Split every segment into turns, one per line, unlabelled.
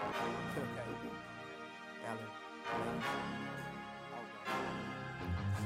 Okay, Alan.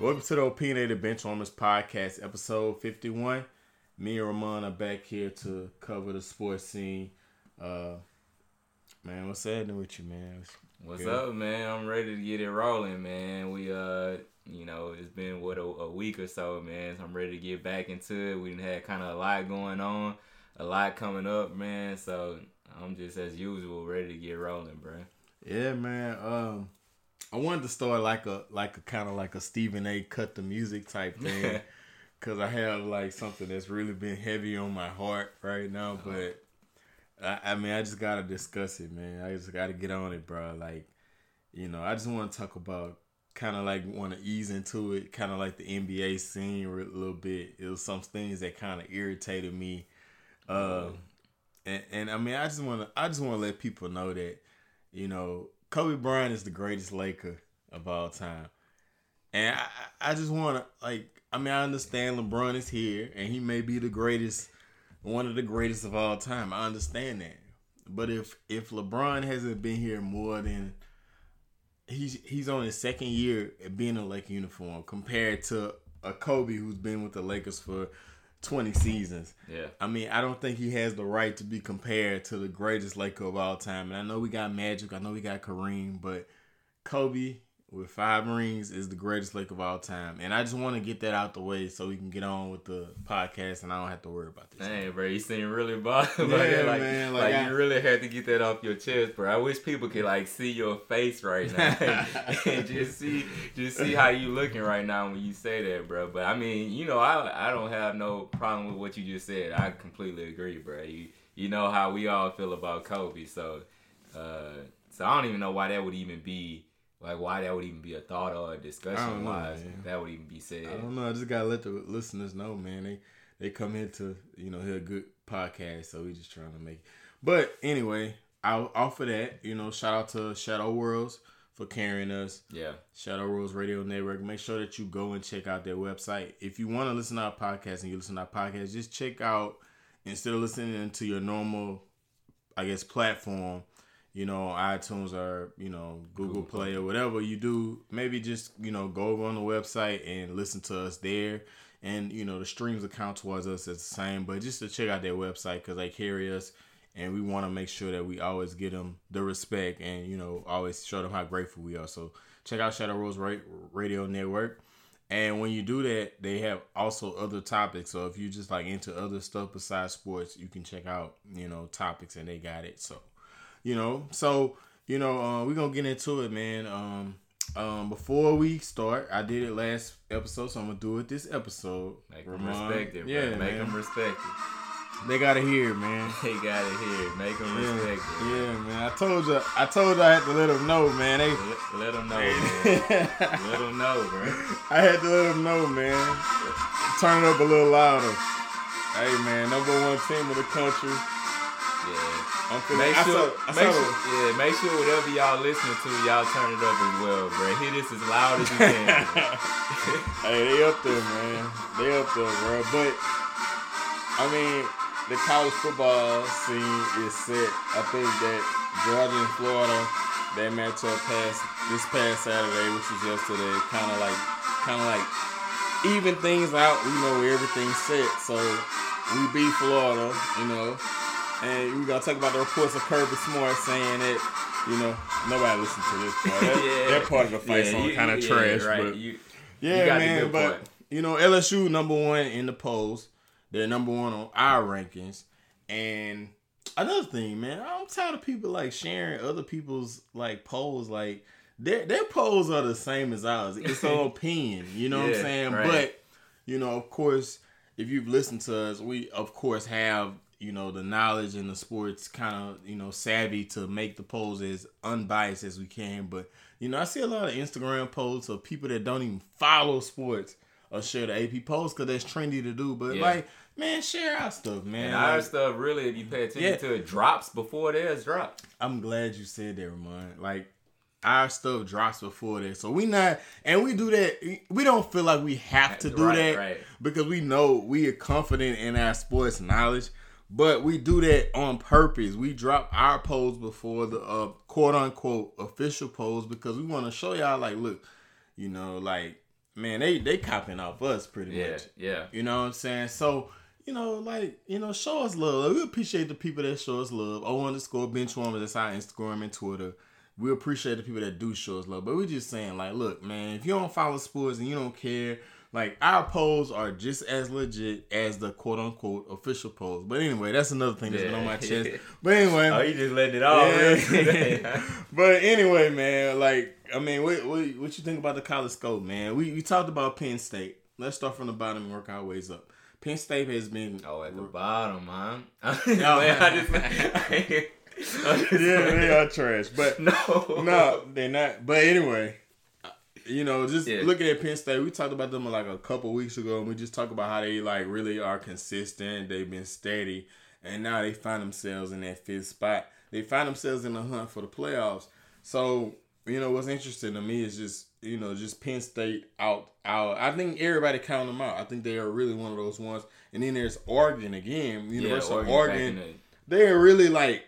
Welcome to the Opinionated Benchwarmers Podcast, episode 51. Me and Ramon are back here to cover the sports scene. Uh, man, what's happening with you, man?
What's Good. up, man? I'm ready to get it rolling, man. We, uh, you know, it's been, what, a, a week or so, man. So I'm ready to get back into it. We had kind of a lot going on, a lot coming up, man. So I'm just, as usual, ready to get rolling, bro.
Yeah, man. Um, I wanted to start like a like a kind of like a Stephen A. cut the music type thing, cause I have like something that's really been heavy on my heart right now. Uh-huh. But I, I mean, I just gotta discuss it, man. I just gotta get on it, bro. Like, you know, I just want to talk about kind of like want to ease into it, kind of like the NBA scene a little bit. It was some things that kind of irritated me. Uh, and, and I mean, I just want to, I just want to let people know that, you know, Kobe Bryant is the greatest Laker of all time. And I, I just want to, like, I mean, I understand LeBron is here and he may be the greatest, one of the greatest of all time. I understand that. But if if LeBron hasn't been here more than he's he's on his second year being a Laker uniform compared to a Kobe who's been with the Lakers for 20 seasons.
Yeah.
I mean, I don't think he has the right to be compared to the greatest Laker of all time. And I know we got Magic, I know we got Kareem, but Kobe with five rings is the greatest Laker of all time. And I just want to get that out the way so we can get on with the podcast and I don't have to worry about this.
Dang, bro, you seem really bothered yeah, it. Like, man, like, like I, you really had to get that off your chest, bro. I wish people could like see your face right now and just see just see how you looking right now when you say that, bro. But I mean, you know, I I don't have no problem with what you just said. I completely agree, bro. You you know how we all feel about Kobe, so uh so I don't even know why that would even be like why that would even be a thought or a discussion wise that would even be said.
I don't know. I just gotta let the listeners know, man. They they come here to you know hear a good podcast, so we just trying to make. It. But anyway, I'll offer that. You know, shout out to Shadow Worlds for carrying us.
Yeah.
Shadow Worlds Radio Network. Make sure that you go and check out their website. If you want to listen to our podcast and you listen to our podcast, just check out instead of listening to your normal, I guess, platform you know, iTunes or, you know, Google, Google Play or whatever you do, maybe just, you know, go over on the website and listen to us there. And, you know, the streams account towards us is the same, but just to check out their website because they carry us and we want to make sure that we always get them the respect and, you know, always show them how grateful we are. So check out Shadow Rose Radio Network. And when you do that, they have also other topics. So if you just like into other stuff besides sports, you can check out, you know, topics and they got it. So you know. So you know, uh, we're gonna get into it, man. Um, um, before we start, I did it last episode, so I'm gonna do it this episode.
Make them respect it, yeah, make them respect it.
They gotta hear, man.
They gotta hear. Make them
yeah,
respect
it. Yeah, man. I told you. I told you I had to let them know, man. They
let, let them know, man. let them know, bro.
I had to let them know, man. Turn it up a little louder. Hey, man. Number one team of the country.
Yeah. Make sure, saw, make sure, yeah, make sure whatever y'all listening to, y'all turn it up as well, bro. Hit this as loud as you can.
hey, they up there, man. They up there, bro. But I mean, the college football scene is set. I think that Georgia and Florida, that matchup past this past Saturday, which was yesterday, kind of like, kind of like even things out. We know, where everything's set. So we beat Florida. You know and we're gonna talk about the reports of Kirby Smart saying that you know, nobody listen to this part. That, yeah. that part of the fight yeah, song kind of yeah, trash, right. but you, yeah, you man. But part. you know, LSU number one in the polls. They're number one on our rankings, and another thing, man, I'm tired of people like sharing other people's like polls. Like their their polls are the same as ours. It's an opinion, you know what I'm saying? Right. But you know, of course, if you've listened to us, we of course have you know the knowledge and the sports kind of you know savvy to make the polls as unbiased as we can but you know i see a lot of instagram posts of people that don't even follow sports or share the ap polls because that's trendy to do but yeah. like man share our stuff man
and our stuff really if you pay attention yeah. to it drops before theirs drop
i'm glad you said that ramon like our stuff drops before that. So we not and we do that we don't feel like we have to do right, that right. because we know we are confident in our sports knowledge. But we do that on purpose. We drop our polls before the uh, quote unquote official polls because we want to show y'all like, look, you know, like man, they they copying off us pretty
yeah,
much.
Yeah.
You know what I'm saying? So, you know, like, you know, show us love. We appreciate the people that show us love. O underscore benchwarmers, that's our Instagram and Twitter. We appreciate the people that do show us love. But we're just saying, like, look, man, if you don't follow sports and you don't care like our polls are just as legit as the quote unquote official polls. But anyway, that's another thing that's yeah. been on my chest. But anyway,
oh, you just letting it all. Yeah.
but anyway, man, like I mean, what, what, what you think about the college scope, man? We we talked about Penn State. Let's start from the bottom and work our ways up. Penn State has been
oh at the bottom, man. oh, man, I just.
yeah, they are trash, but no, no, they're not. But anyway, you know, just yeah. looking at Penn State, we talked about them like a couple weeks ago, and we just talked about how they like really are consistent. They've been steady, and now they find themselves in that fifth spot. They find themselves in the hunt for the playoffs. So you know what's interesting to me is just you know just Penn State out out. I think everybody count them out. I think they are really one of those ones. And then there's Oregon again, University yeah, Oregon. Oregon they are really like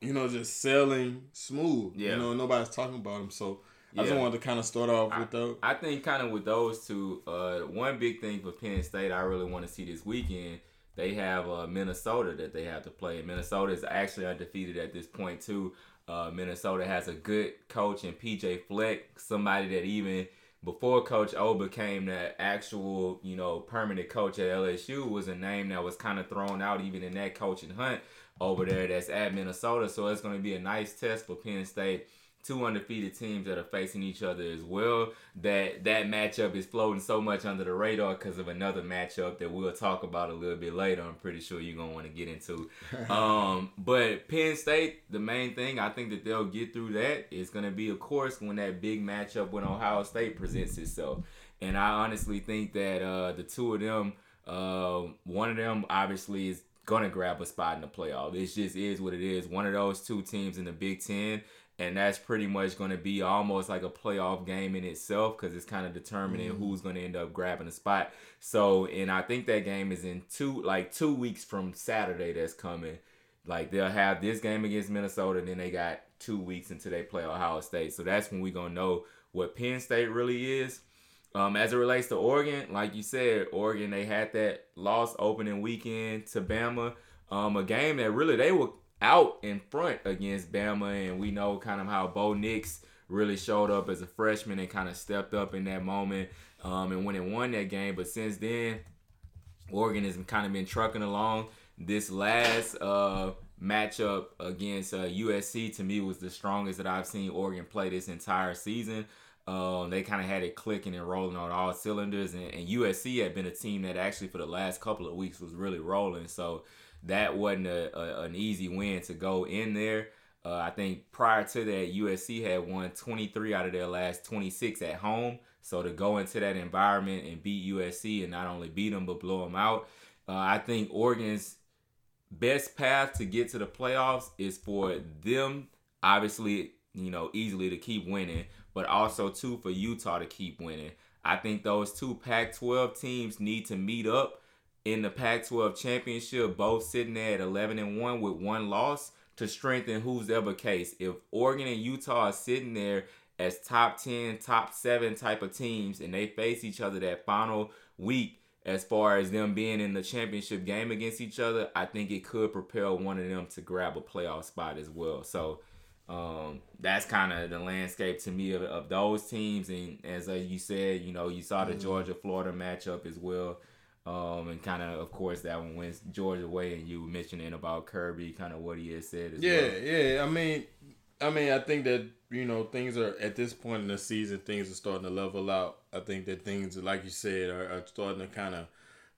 you know just selling smooth. Yeah. You know nobody's talking about them. So yeah. I just wanted to kind of start off with those.
I think kind of with those two, uh, one big thing for Penn State I really want to see this weekend. They have uh, Minnesota that they have to play. Minnesota is actually undefeated at this point too. Uh, Minnesota has a good coach in PJ Fleck, somebody that even before Coach O became the actual, you know, permanent coach at LSU was a name that was kind of thrown out even in that coaching hunt over there that's at Minnesota. So it's going to be a nice test for Penn State two undefeated teams that are facing each other as well. That that matchup is floating so much under the radar because of another matchup that we'll talk about a little bit later. I'm pretty sure you're gonna want to get into. um, but Penn State, the main thing I think that they'll get through that is gonna be, of course, when that big matchup with Ohio State presents itself. And I honestly think that uh, the two of them, uh, one of them obviously is gonna grab a spot in the playoff. It just is what it is. One of those two teams in the Big Ten and that's pretty much going to be almost like a playoff game in itself because it's kind of determining mm-hmm. who's going to end up grabbing a spot. So, and I think that game is in two like two weeks from Saturday. That's coming. Like they'll have this game against Minnesota, and then they got two weeks until they play Ohio State. So that's when we're gonna know what Penn State really is. Um, as it relates to Oregon, like you said, Oregon they had that loss opening weekend to Bama. Um, a game that really they were out in front against Bama, and we know kind of how Bo Nix really showed up as a freshman and kind of stepped up in that moment um, and went and won that game. But since then, Oregon has kind of been trucking along. This last uh, matchup against uh, USC to me was the strongest that I've seen Oregon play this entire season. Um, they kind of had it clicking and rolling on all cylinders, and, and USC had been a team that actually for the last couple of weeks was really rolling. So that wasn't a, a, an easy win to go in there. Uh, I think prior to that, USC had won 23 out of their last 26 at home. So to go into that environment and beat USC and not only beat them but blow them out, uh, I think Oregon's best path to get to the playoffs is for them, obviously, you know, easily to keep winning, but also too for Utah to keep winning. I think those two Pac-12 teams need to meet up in the Pac-12 championship, both sitting there at 11 and one with one loss to strengthen who's ever case. If Oregon and Utah are sitting there as top 10, top 7 type of teams and they face each other that final week as far as them being in the championship game against each other, I think it could propel one of them to grab a playoff spot as well. So um, that's kind of the landscape to me of, of, those teams. And as uh, you said, you know, you saw the mm-hmm. Georgia Florida matchup as well. Um, and kind of, of course, that one went Georgia away, And you were mentioning about Kirby, kind of what he has said.
yeah,
well.
yeah. I mean, I mean, I think that you know things are at this point in the season, things are starting to level out. I think that things, like you said, are, are starting to kind of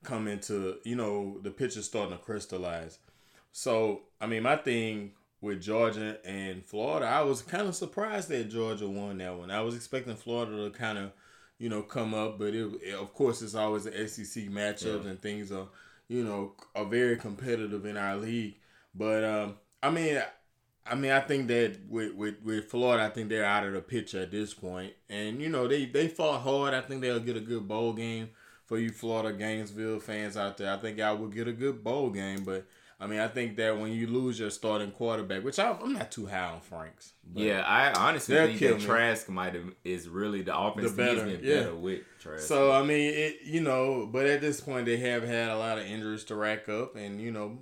come into you know the picture's starting to crystallize. So, I mean, my thing with Georgia and Florida, I was kind of surprised that Georgia won that one. I was expecting Florida to kind of, you know, come up, but it, it, of course it's always the SEC matchups yeah. and things are, you know, are very competitive in our league. But um, I mean, I mean, I think that with, with, with Florida, I think they're out of the picture at this point. And you know, they they fought hard. I think they'll get a good bowl game for you Florida Gainesville fans out there. I think I will get a good bowl game, but I mean, I think that when you lose your starting quarterback, which I, am not too high on Franks.
Yeah, I honestly think that Trask might have is really the offense the better, yeah. better with Trask.
So I mean, it you know, but at this point they have had a lot of injuries to rack up, and you know,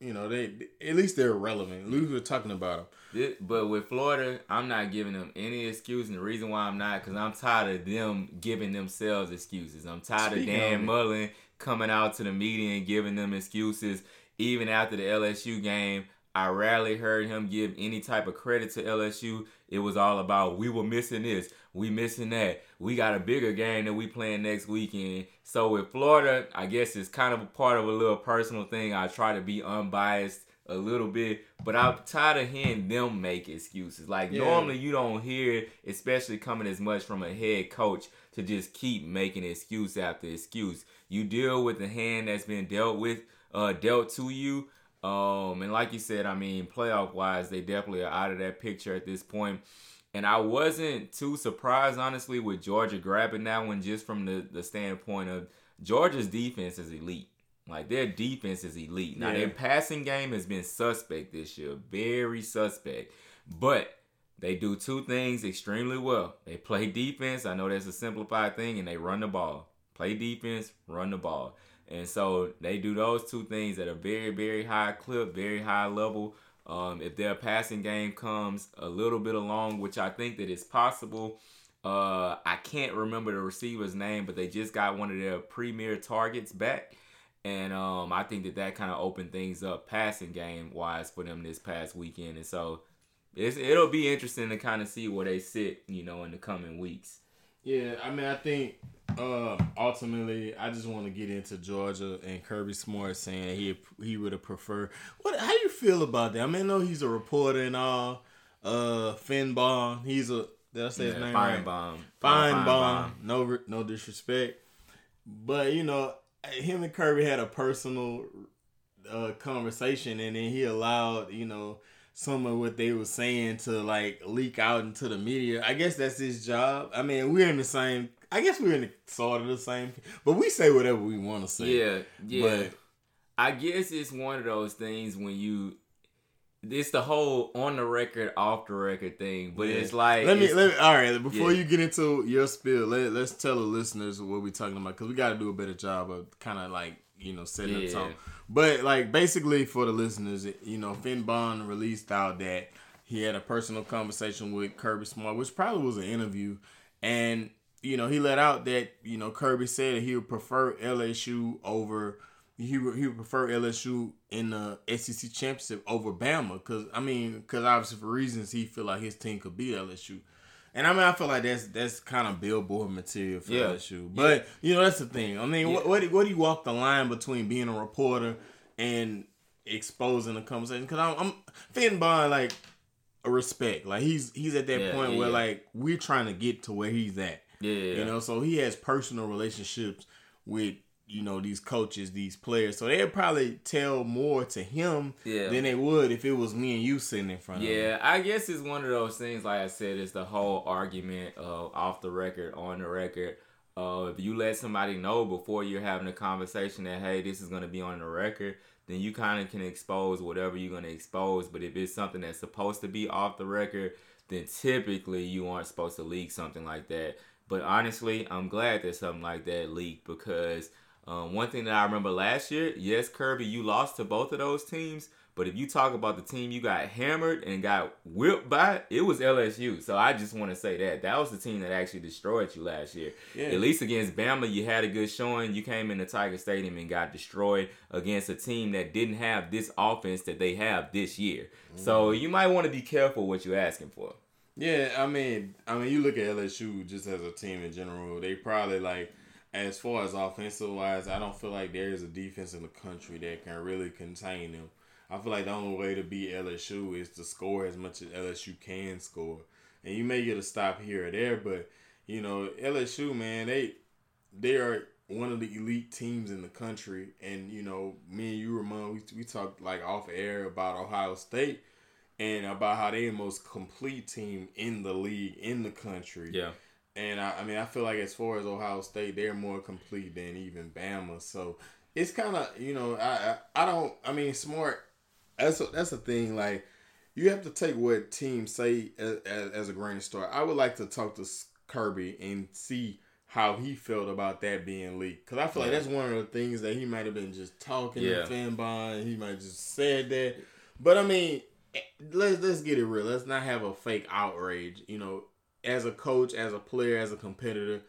you know they at least they're relevant. Least we're talking about
them. but with Florida, I'm not giving them any excuse, and the reason why I'm not, because I'm tired of them giving themselves excuses. I'm tired Speaking of Dan Mullen coming out to the media and giving them excuses even after the LSU game, I rarely heard him give any type of credit to LSU. It was all about we were missing this, we missing that. We got a bigger game that we playing next weekend. So with Florida, I guess it's kind of a part of a little personal thing. I try to be unbiased a little bit, but I'm tired of hearing them make excuses. Like yeah. normally you don't hear, especially coming as much from a head coach, to just keep making excuse after excuse. You deal with the hand that's been dealt with uh, dealt to you. Um, and like you said, I mean, playoff wise, they definitely are out of that picture at this point. And I wasn't too surprised, honestly, with Georgia grabbing that one just from the, the standpoint of Georgia's defense is elite. Like their defense is elite. Now yeah. their passing game has been suspect this year, very suspect. But they do two things extremely well. They play defense. I know that's a simplified thing, and they run the ball. Play defense, run the ball. And so they do those two things at a very, very high clip, very high level. Um, if their passing game comes a little bit along, which I think that is possible, uh, I can't remember the receiver's name, but they just got one of their premier targets back. And um, I think that that kind of opened things up passing game wise for them this past weekend. And so it'll be interesting to kind of see where they sit, you know, in the coming weeks.
Yeah, I mean, I think uh, ultimately, I just want to get into Georgia and Kirby Smart saying he he would have preferred. What? How you feel about that? I mean, I know he's a reporter and all. Uh, Finebaum, he's a. Did I say yeah, his name
Fine right? Bomb.
Fine, Fine bomb. bomb. No, no disrespect, but you know, him and Kirby had a personal uh, conversation, and then he allowed you know some of what they were saying to like leak out into the media. I guess that's his job. I mean, we're in the same. I guess we're in the, sort of the same, but we say whatever we want to say.
Yeah, yeah. But, I guess it's one of those things when you. It's the whole on the record, off the record thing, but yeah. it's like
let me let me. All right, before yeah. you get into your spill, let let's tell the listeners what we're talking about because we got to do a better job of kind of like you know setting yeah. the tone. But like basically for the listeners, you know, Finebaum released out that he had a personal conversation with Kirby Smart, which probably was an interview, and you know he let out that you know Kirby said he would prefer LSU over he would, he would prefer LSU in the SEC championship over Bama because I mean because obviously for reasons he feel like his team could beat LSU. And I mean, I feel like that's that's kind of billboard material for yeah. LSU. But yeah. you know, that's the thing. I mean, yeah. what, what what do you walk the line between being a reporter and exposing the conversation? Because I'm, I'm Finebaum like a respect. Like he's he's at that yeah, point where like we're trying to get to where he's at.
Yeah,
you know. So he has personal relationships with you know these coaches, these players. So they'd probably tell more to him yeah. than they would if it was me and you sitting in front
yeah,
of him.
Yeah, I guess it's one of those things. Like I said, it's the whole argument of off the record, on the record. Uh, if you let somebody know before you're having a conversation that hey, this is going to be on the record, then you kind of can expose whatever you're going to expose. But if it's something that's supposed to be off the record, then typically you aren't supposed to leak something like that. But honestly, I'm glad that something like that leaked because um, one thing that I remember last year, yes, Kirby, you lost to both of those teams, But if you talk about the team you got hammered and got whipped by, it was LSU. So I just want to say that that was the team that actually destroyed you last year. Yeah. At least against Bama, you had a good showing. You came into Tiger Stadium and got destroyed against a team that didn't have this offense that they have this year. Mm. So you might want to be careful what you're asking for.
Yeah, I mean, I mean, you look at LSU just as a team in general. They probably like as far as offensive wise, I don't feel like there is a defense in the country that can really contain them. I feel like the only way to beat LSU is to score as much as LSU can score. And you may get a stop here or there, but you know, LSU, man, they they are one of the elite teams in the country. And, you know, me and you, Ramon, we, we talked like off air about Ohio State and about how they the most complete team in the league, in the country.
Yeah.
And I, I mean, I feel like as far as Ohio State, they're more complete than even Bama. So it's kind of, you know, I, I, I don't. I mean, smart. That's a, that's a thing. Like you have to take what teams say as, as, as a grain of salt. I would like to talk to Kirby and see how he felt about that being leaked. Cause I feel yeah. like that's one of the things that he might have been just talking yeah. to Fanbon. He might just said that. But I mean, eh, let's let's get it real. Let's not have a fake outrage. You know, as a coach, as a player, as a competitor,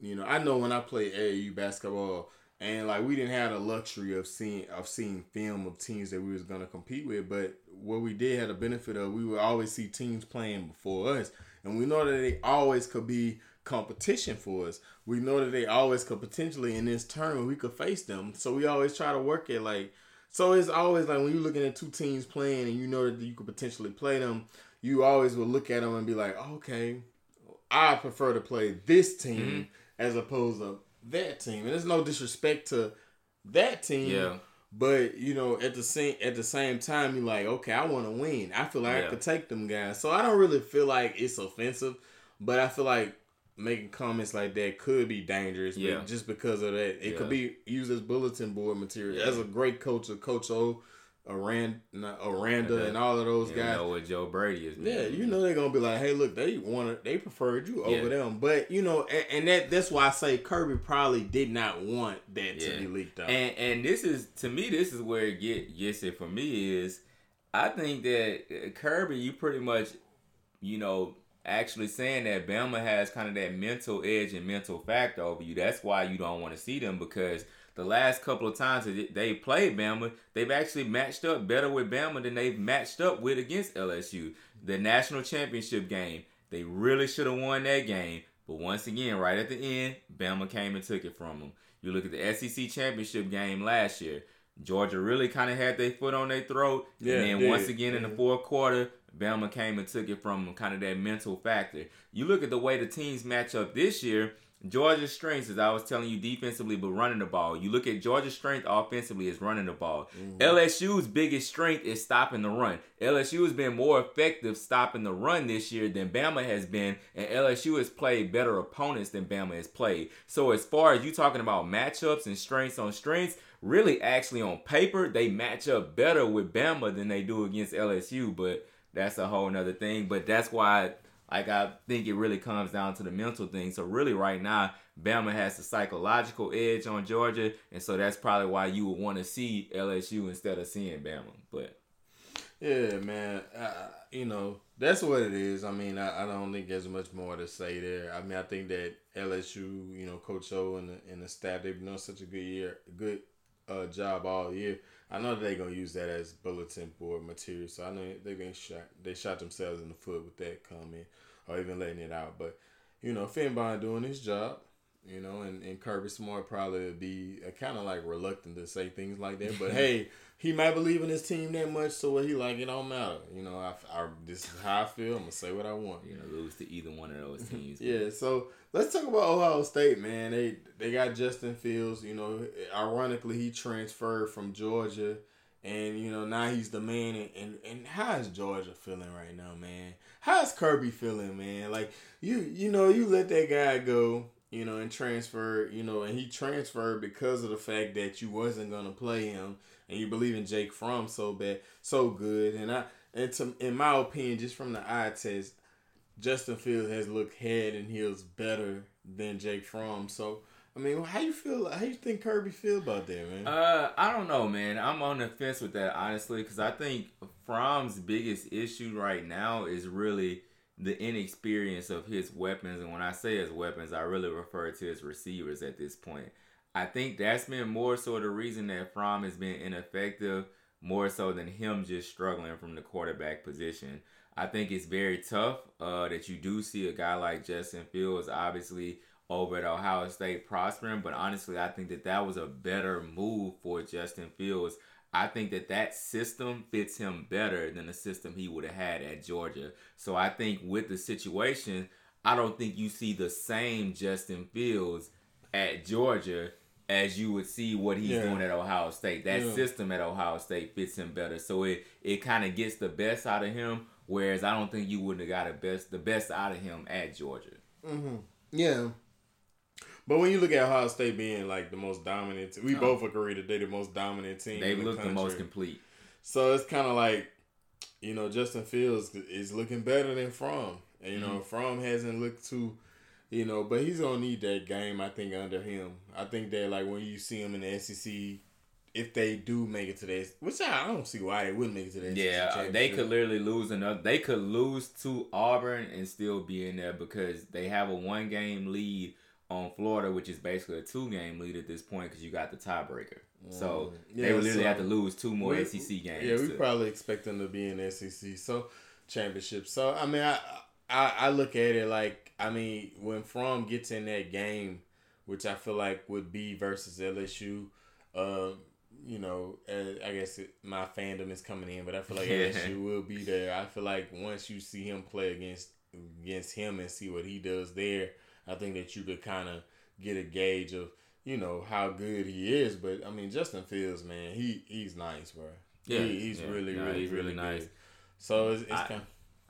you know, I know when I played AAU basketball and like we didn't have the luxury of seeing of seeing film of teams that we was gonna compete with, but what we did had a benefit of we would always see teams playing before us. And we know that they always could be competition for us. We know that they always could potentially in this tournament we could face them. So we always try to work it like so it's always like when you're looking at two teams playing and you know that you could potentially play them, you always will look at them and be like, okay, I prefer to play this team mm-hmm. as opposed to that team. And there's no disrespect to that team.
Yeah.
But you know, at the same at the same time, you're like, okay, I want to win. I feel like yeah. I could take them guys. So I don't really feel like it's offensive, but I feel like making comments like that could be dangerous. Yeah. just because of that, it yeah. could be used as bulletin board material. As a great coach, of Coach O, Aranda, Aranda, and all of those
you
guys.
Know what Joe Brady is.
Yeah, you know they're gonna be like, hey, look, they wanted, they preferred you over yeah. them. But you know, and, and, that that's why I say Kirby probably did not want that yeah. to be leaked out.
And and this is to me, this is where it get gets it for me is, I think that uh, Kirby, you pretty much, you know, actually saying that Bama has kind of that mental edge and mental factor over you. That's why you don't want to see them because the last couple of times that they played Bama, they've actually matched up better with Bama than they've matched up with against LSU. The national championship game, they really should have won that game. But once again, right at the end, Bama came and took it from them. You look at the SEC championship game last year. Georgia really kind of had their foot on their throat. Yeah, and then once again yeah. in the mm-hmm. fourth quarter, Bama came and took it from them, kind of that mental factor. You look at the way the teams match up this year, Georgia's strengths, as I was telling you, defensively, but running the ball. You look at Georgia's strength offensively is running the ball. Mm-hmm. LSU's biggest strength is stopping the run. LSU has been more effective stopping the run this year than Bama has been, and LSU has played better opponents than Bama has played. So as far as you talking about matchups and strengths on strengths, really actually on paper, they match up better with Bama than they do against LSU, but that's a whole nother thing. But that's why like I think it really comes down to the mental thing. So really, right now, Bama has the psychological edge on Georgia, and so that's probably why you would want to see LSU instead of seeing Bama. But
yeah, man, you know that's what it is. I mean, I, I, don't think there's much more to say there. I mean, I think that LSU, you know, Coach O and the, and the staff, they've done such a good year, good uh, job all year. I know they're gonna use that as bulletin board material. So I know they're gonna shot they shot themselves in the foot with that comment or even letting it out. But you know, Finnbond doing his job. You know, and, and Kirby Smart probably would be uh, kind of like reluctant to say things like that. But hey, he might believe in his team that much, so what he like it don't matter. You know, I, I this is how I feel. I'm gonna say what I want.
You know, lose to either one of those teams.
yeah. So let's talk about Ohio State, man. They they got Justin Fields. You know, ironically, he transferred from Georgia and you know now he's the man. And, and and how is Georgia feeling right now, man? How's Kirby feeling, man? Like you you know you let that guy go, you know, and transfer, you know, and he transferred because of the fact that you wasn't gonna play him, and you believe in Jake Fromm so bad, so good. And I and to in my opinion, just from the eye test, Justin Fields has looked head and heels better than Jake Fromm. So I mean, how you feel? How you think Kirby feel about that, man?
Uh, I don't know, man. I'm on the fence with that honestly, because I think Fromm's biggest issue right now is really the inexperience of his weapons, and when I say his weapons, I really refer to his receivers at this point. I think that's been more so the reason that Fromm has been ineffective, more so than him just struggling from the quarterback position. I think it's very tough uh, that you do see a guy like Justin Fields, obviously over at Ohio State prospering. But honestly, I think that that was a better move for Justin Fields. I think that that system fits him better than the system he would have had at Georgia. So I think with the situation, I don't think you see the same Justin Fields at Georgia as you would see what he's yeah. doing at Ohio State. That yeah. system at Ohio State fits him better. So it it kind of gets the best out of him. Whereas I don't think you wouldn't have got the best the best out of him at Georgia.
Mm-hmm. Yeah, but when you look at Ohio State being like the most dominant, we oh. both agree that they're the most dominant team.
They look the, the most complete.
So it's kind of like, you know, Justin Fields is looking better than Fromm. And, you mm-hmm. know, Fromm hasn't looked too, you know, but he's gonna need that game. I think under him. I think that like when you see him in the SEC, if they do make it to this, which I don't see why they wouldn't make it to this.
Yeah, they could literally lose another. They could lose to Auburn and still be in there because they have a one game lead on Florida, which is basically a two game lead at this point because you got the tiebreaker. So mm. yeah, they would literally so have to lose two more we, SEC games.
Yeah, we to, probably expect them to be in SEC so championship. So I mean, I, I I look at it like I mean when Fromm gets in that game, which I feel like would be versus LSU. Uh, you know, I guess it, my fandom is coming in, but I feel like LSU will be there. I feel like once you see him play against against him and see what he does there, I think that you could kind of get a gauge of you know how good he is. But I mean, Justin Fields, man, he he's nice, bro. Yeah, he, he's yeah, really, really, he's really, really nice. Good. So it's, it's kind. Of,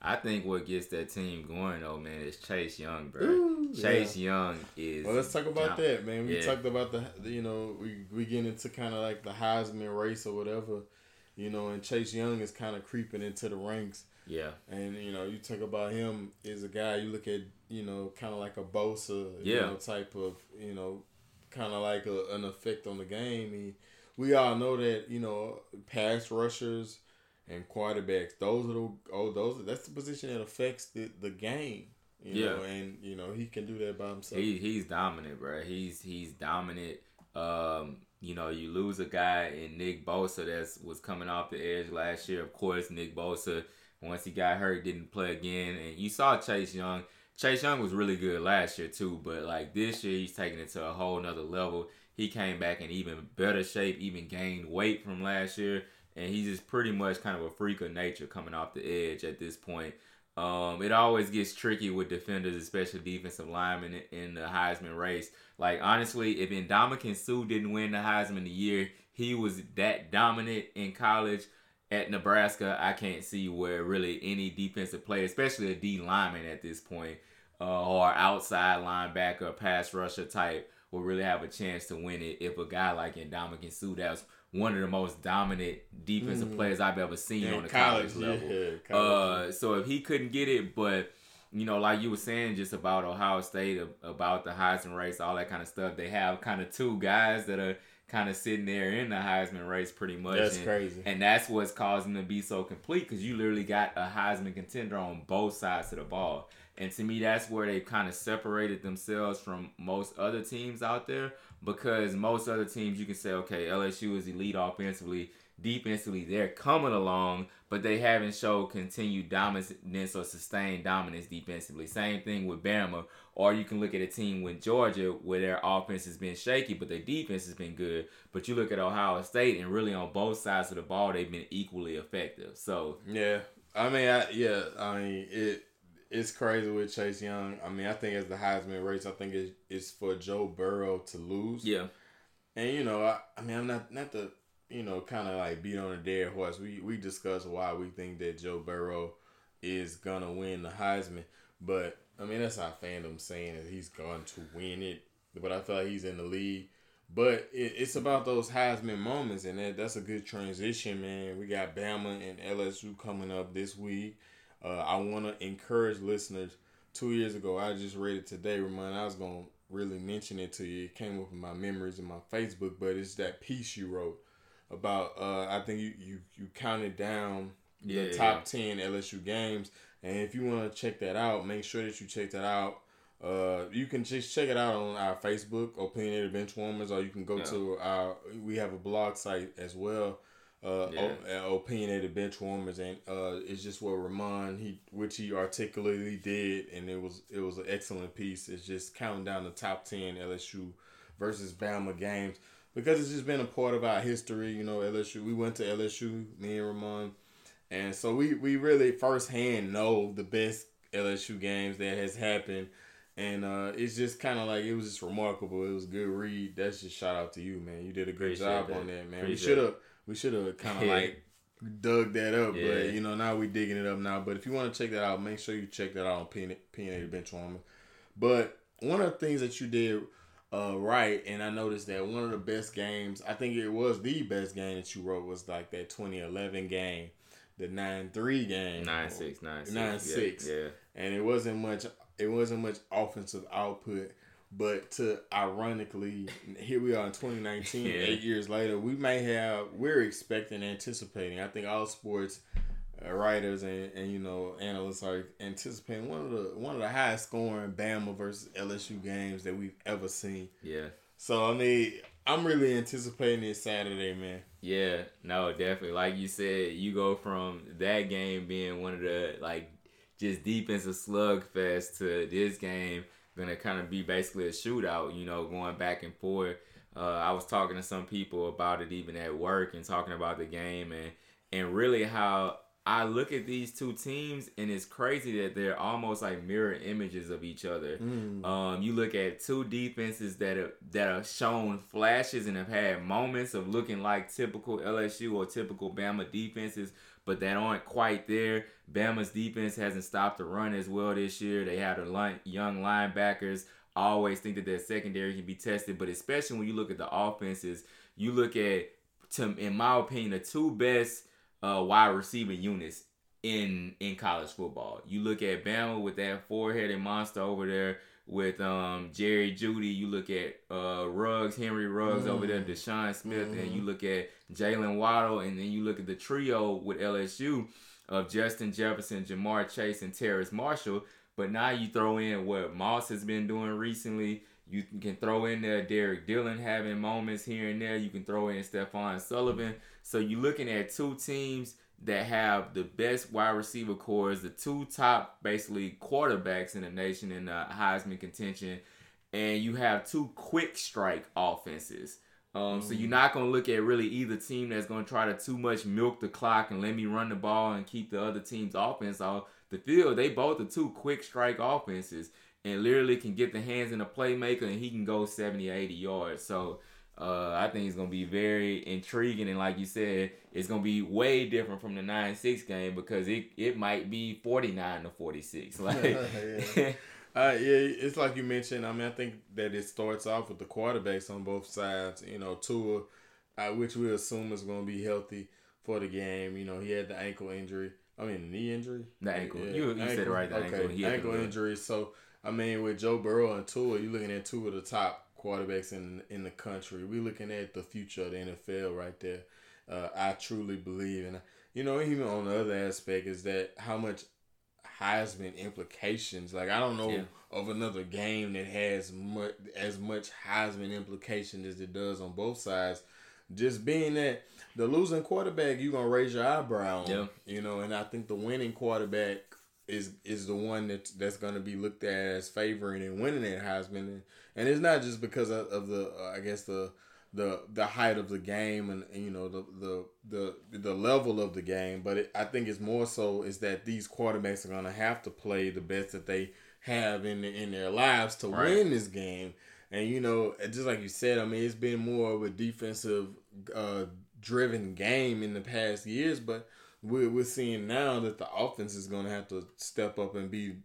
I think what gets that team going though, man, is Chase Young, bro. Ooh, Chase yeah. Young is.
Well, let's talk about that, man. We yeah. talked about the, you know, we we get into kind of like the Heisman race or whatever, you know, and Chase Young is kind of creeping into the ranks.
Yeah.
And you know, you talk about him as a guy. You look at you know, kind of like a Bosa, yeah. you know, type of you know, kind of like a, an effect on the game. He, we all know that you know, pass rushers and quarterbacks. Those are the oh, those that's the position that affects the the game. You yeah. know, and you know he can do that by himself.
He, he's dominant, bro. He's he's dominant. Um, you know, you lose a guy in Nick Bosa that was coming off the edge last year. Of course, Nick Bosa once he got hurt, didn't play again. And you saw Chase Young. Chase Young was really good last year too, but like this year, he's taking it to a whole nother level. He came back in even better shape, even gained weight from last year, and he's just pretty much kind of a freak of nature coming off the edge at this point. Um, it always gets tricky with defenders, especially defensive linemen in the Heisman race. Like honestly, if Ndamukong Suh didn't win the Heisman the year he was that dominant in college, at Nebraska, I can't see where really any defensive player, especially a D lineman at this point, uh, or outside linebacker, pass rusher type, will really have a chance to win it if a guy like Ndamukong Suh, that's one of the most dominant defensive mm. players I've ever seen on the college, college level. Yeah, college. Uh, so if he couldn't get it, but you know, like you were saying, just about Ohio State, about the Heisman race, all that kind of stuff, they have kind of two guys that are kind of sitting there in the Heisman race pretty much.
That's
and,
crazy.
And that's what's causing them to be so complete because you literally got a Heisman contender on both sides of the ball. And to me, that's where they kind of separated themselves from most other teams out there because most other teams you can say, okay, LSU is elite offensively defensively they're coming along, but they haven't showed continued dominance or sustained dominance defensively. Same thing with Bama. Or you can look at a team with Georgia where their offense has been shaky, but their defense has been good. But you look at Ohio State, and really on both sides of the ball, they've been equally effective. So
yeah, I mean, I, yeah, I mean it. It's crazy with Chase Young. I mean, I think as the Heisman race, I think it's, it's for Joe Burrow to lose.
Yeah,
and you know, I, I mean, I'm not not the you know, kind of like beat on a dead horse. We we discussed why we think that Joe Burrow is gonna win the Heisman, but I mean that's our fandom saying that he's going to win it. But I feel like he's in the lead. But it, it's about those Heisman moments, and that, that's a good transition, man. We got Bama and LSU coming up this week. Uh, I want to encourage listeners. Two years ago, I just read it today. Remind I was gonna really mention it to you. It came up in my memories in my Facebook, but it's that piece you wrote about. Uh, I think you you you counted down yeah, the top yeah. ten LSU games, and if you want to check that out, make sure that you check that out. Uh, you can just check it out on our Facebook, Opinionated Benchwarmers, or you can go yeah. to our. We have a blog site as well uh, yeah. o- opinionated bench warmers, and uh, it's just what Ramon he which he articulately did, and it was it was an excellent piece. It's just counting down the top ten LSU versus Bama games because it's just been a part of our history. You know, LSU. We went to LSU, me and Ramon, and so we we really firsthand know the best LSU games that has happened. And uh, it's just kind of like it was just remarkable. It was a good read. That's just shout out to you, man. You did a great Appreciate job that. on that, man. Appreciate we should have we should have kind of like dug that up, yeah. but you know now we digging it up now. But if you want to check that out, make sure you check that out on PNA Benchwarmer. But one of the things that you did uh, right, and I noticed that one of the best games, I think it was the best game that you wrote was like that 2011 game, the 9-3 game.
9-6, 9-6.
9-6. Yeah, yeah. And it wasn't much it wasn't much offensive output but to ironically, here we are in 2019, yeah. eight years later, we may have, we're expecting, anticipating. I think all sports writers and, and you know analysts are anticipating one of the one of the highest scoring Bama versus LSU games that we've ever seen.
Yeah.
So I mean, I'm really anticipating this Saturday, man.
Yeah, no, definitely. Like you said, you go from that game being one of the like just defensive slugfest to this game gonna kind of be basically a shootout, you know, going back and forth. Uh, I was talking to some people about it even at work and talking about the game and and really how I look at these two teams and it's crazy that they're almost like mirror images of each other. Mm. Um, you look at two defenses that are, that have shown flashes and have had moments of looking like typical LSU or typical Bama defenses, but that aren't quite there. Bama's defense hasn't stopped the run as well this year. They have a young linebackers. I always think that their secondary can be tested, but especially when you look at the offenses, you look at, to, in my opinion, the two best uh, wide receiver units in in college football. You look at Bama with that four-headed monster over there with um, Jerry Jeudy. You look at uh, Ruggs, Henry Ruggs mm. over there, mm. DeSean Smith, mm. and you mm. look at Jaylen Waddle, and then you look at the trio with LSU of Justin Jefferson, Ja'Marr Chase, and Terrace Marshall. But now you throw in what Moss has been doing recently. You can throw in there Derrick Dillon having moments here and there. You can throw in Stephen Sullivan. So you're looking at two teams that have the best wide receiver corps, the two top basically quarterbacks in the nation in the Heisman contention, and you have two quick strike offenses. Um, mm-hmm. So you're mm-hmm. not gonna look at really either team that's gonna try to too much milk the clock and let me run the ball and keep the other team's offense off the field. They both are two quick strike offenses and literally can get the hands in a playmaker and he can go 70 or 80 yards. So uh, I think it's gonna be very intriguing, and like you said, it's gonna be way different from the nine six game because it it might be forty nine to forty six. Like,
yeah. Uh, yeah, it's like you mentioned. I mean, I think that it starts off with the quarterbacks on both sides. You know, Tua, uh, which we assume is going to be healthy for the game. You know, he had the ankle injury. I mean, knee injury.
The ankle. Yeah, you, you ankle. said it right. The
okay. ankle. ankle injury. So, I mean, with Joe Burrow and Tua, you're looking at two of the top quarterbacks in in the country. We're looking at the future of the NFL right there. Uh, I truly believe, and you know, even on the other aspect is that how much Heisman implications. Like I don't know yeah. of another game that has much as much Heisman implication as it does on both sides. Just being that the losing quarterback, you're gonna raise your eyebrow on, yeah. you know, and I think the winning quarterback is is the one that that's going to be looked at as favoring and winning that Heisman, and, and it's not just because of, of the uh, I guess the the the height of the game and, and, you know the the the the level of the game, but it, I think it's more so is that these quarterbacks are going to have to play the best that they have in in their lives to right. win this game. And you know, just like you said, I mean, it's been more of a defensive uh, driven game in the past years, but we're, we're seeing now that the offense is going to have to step up and be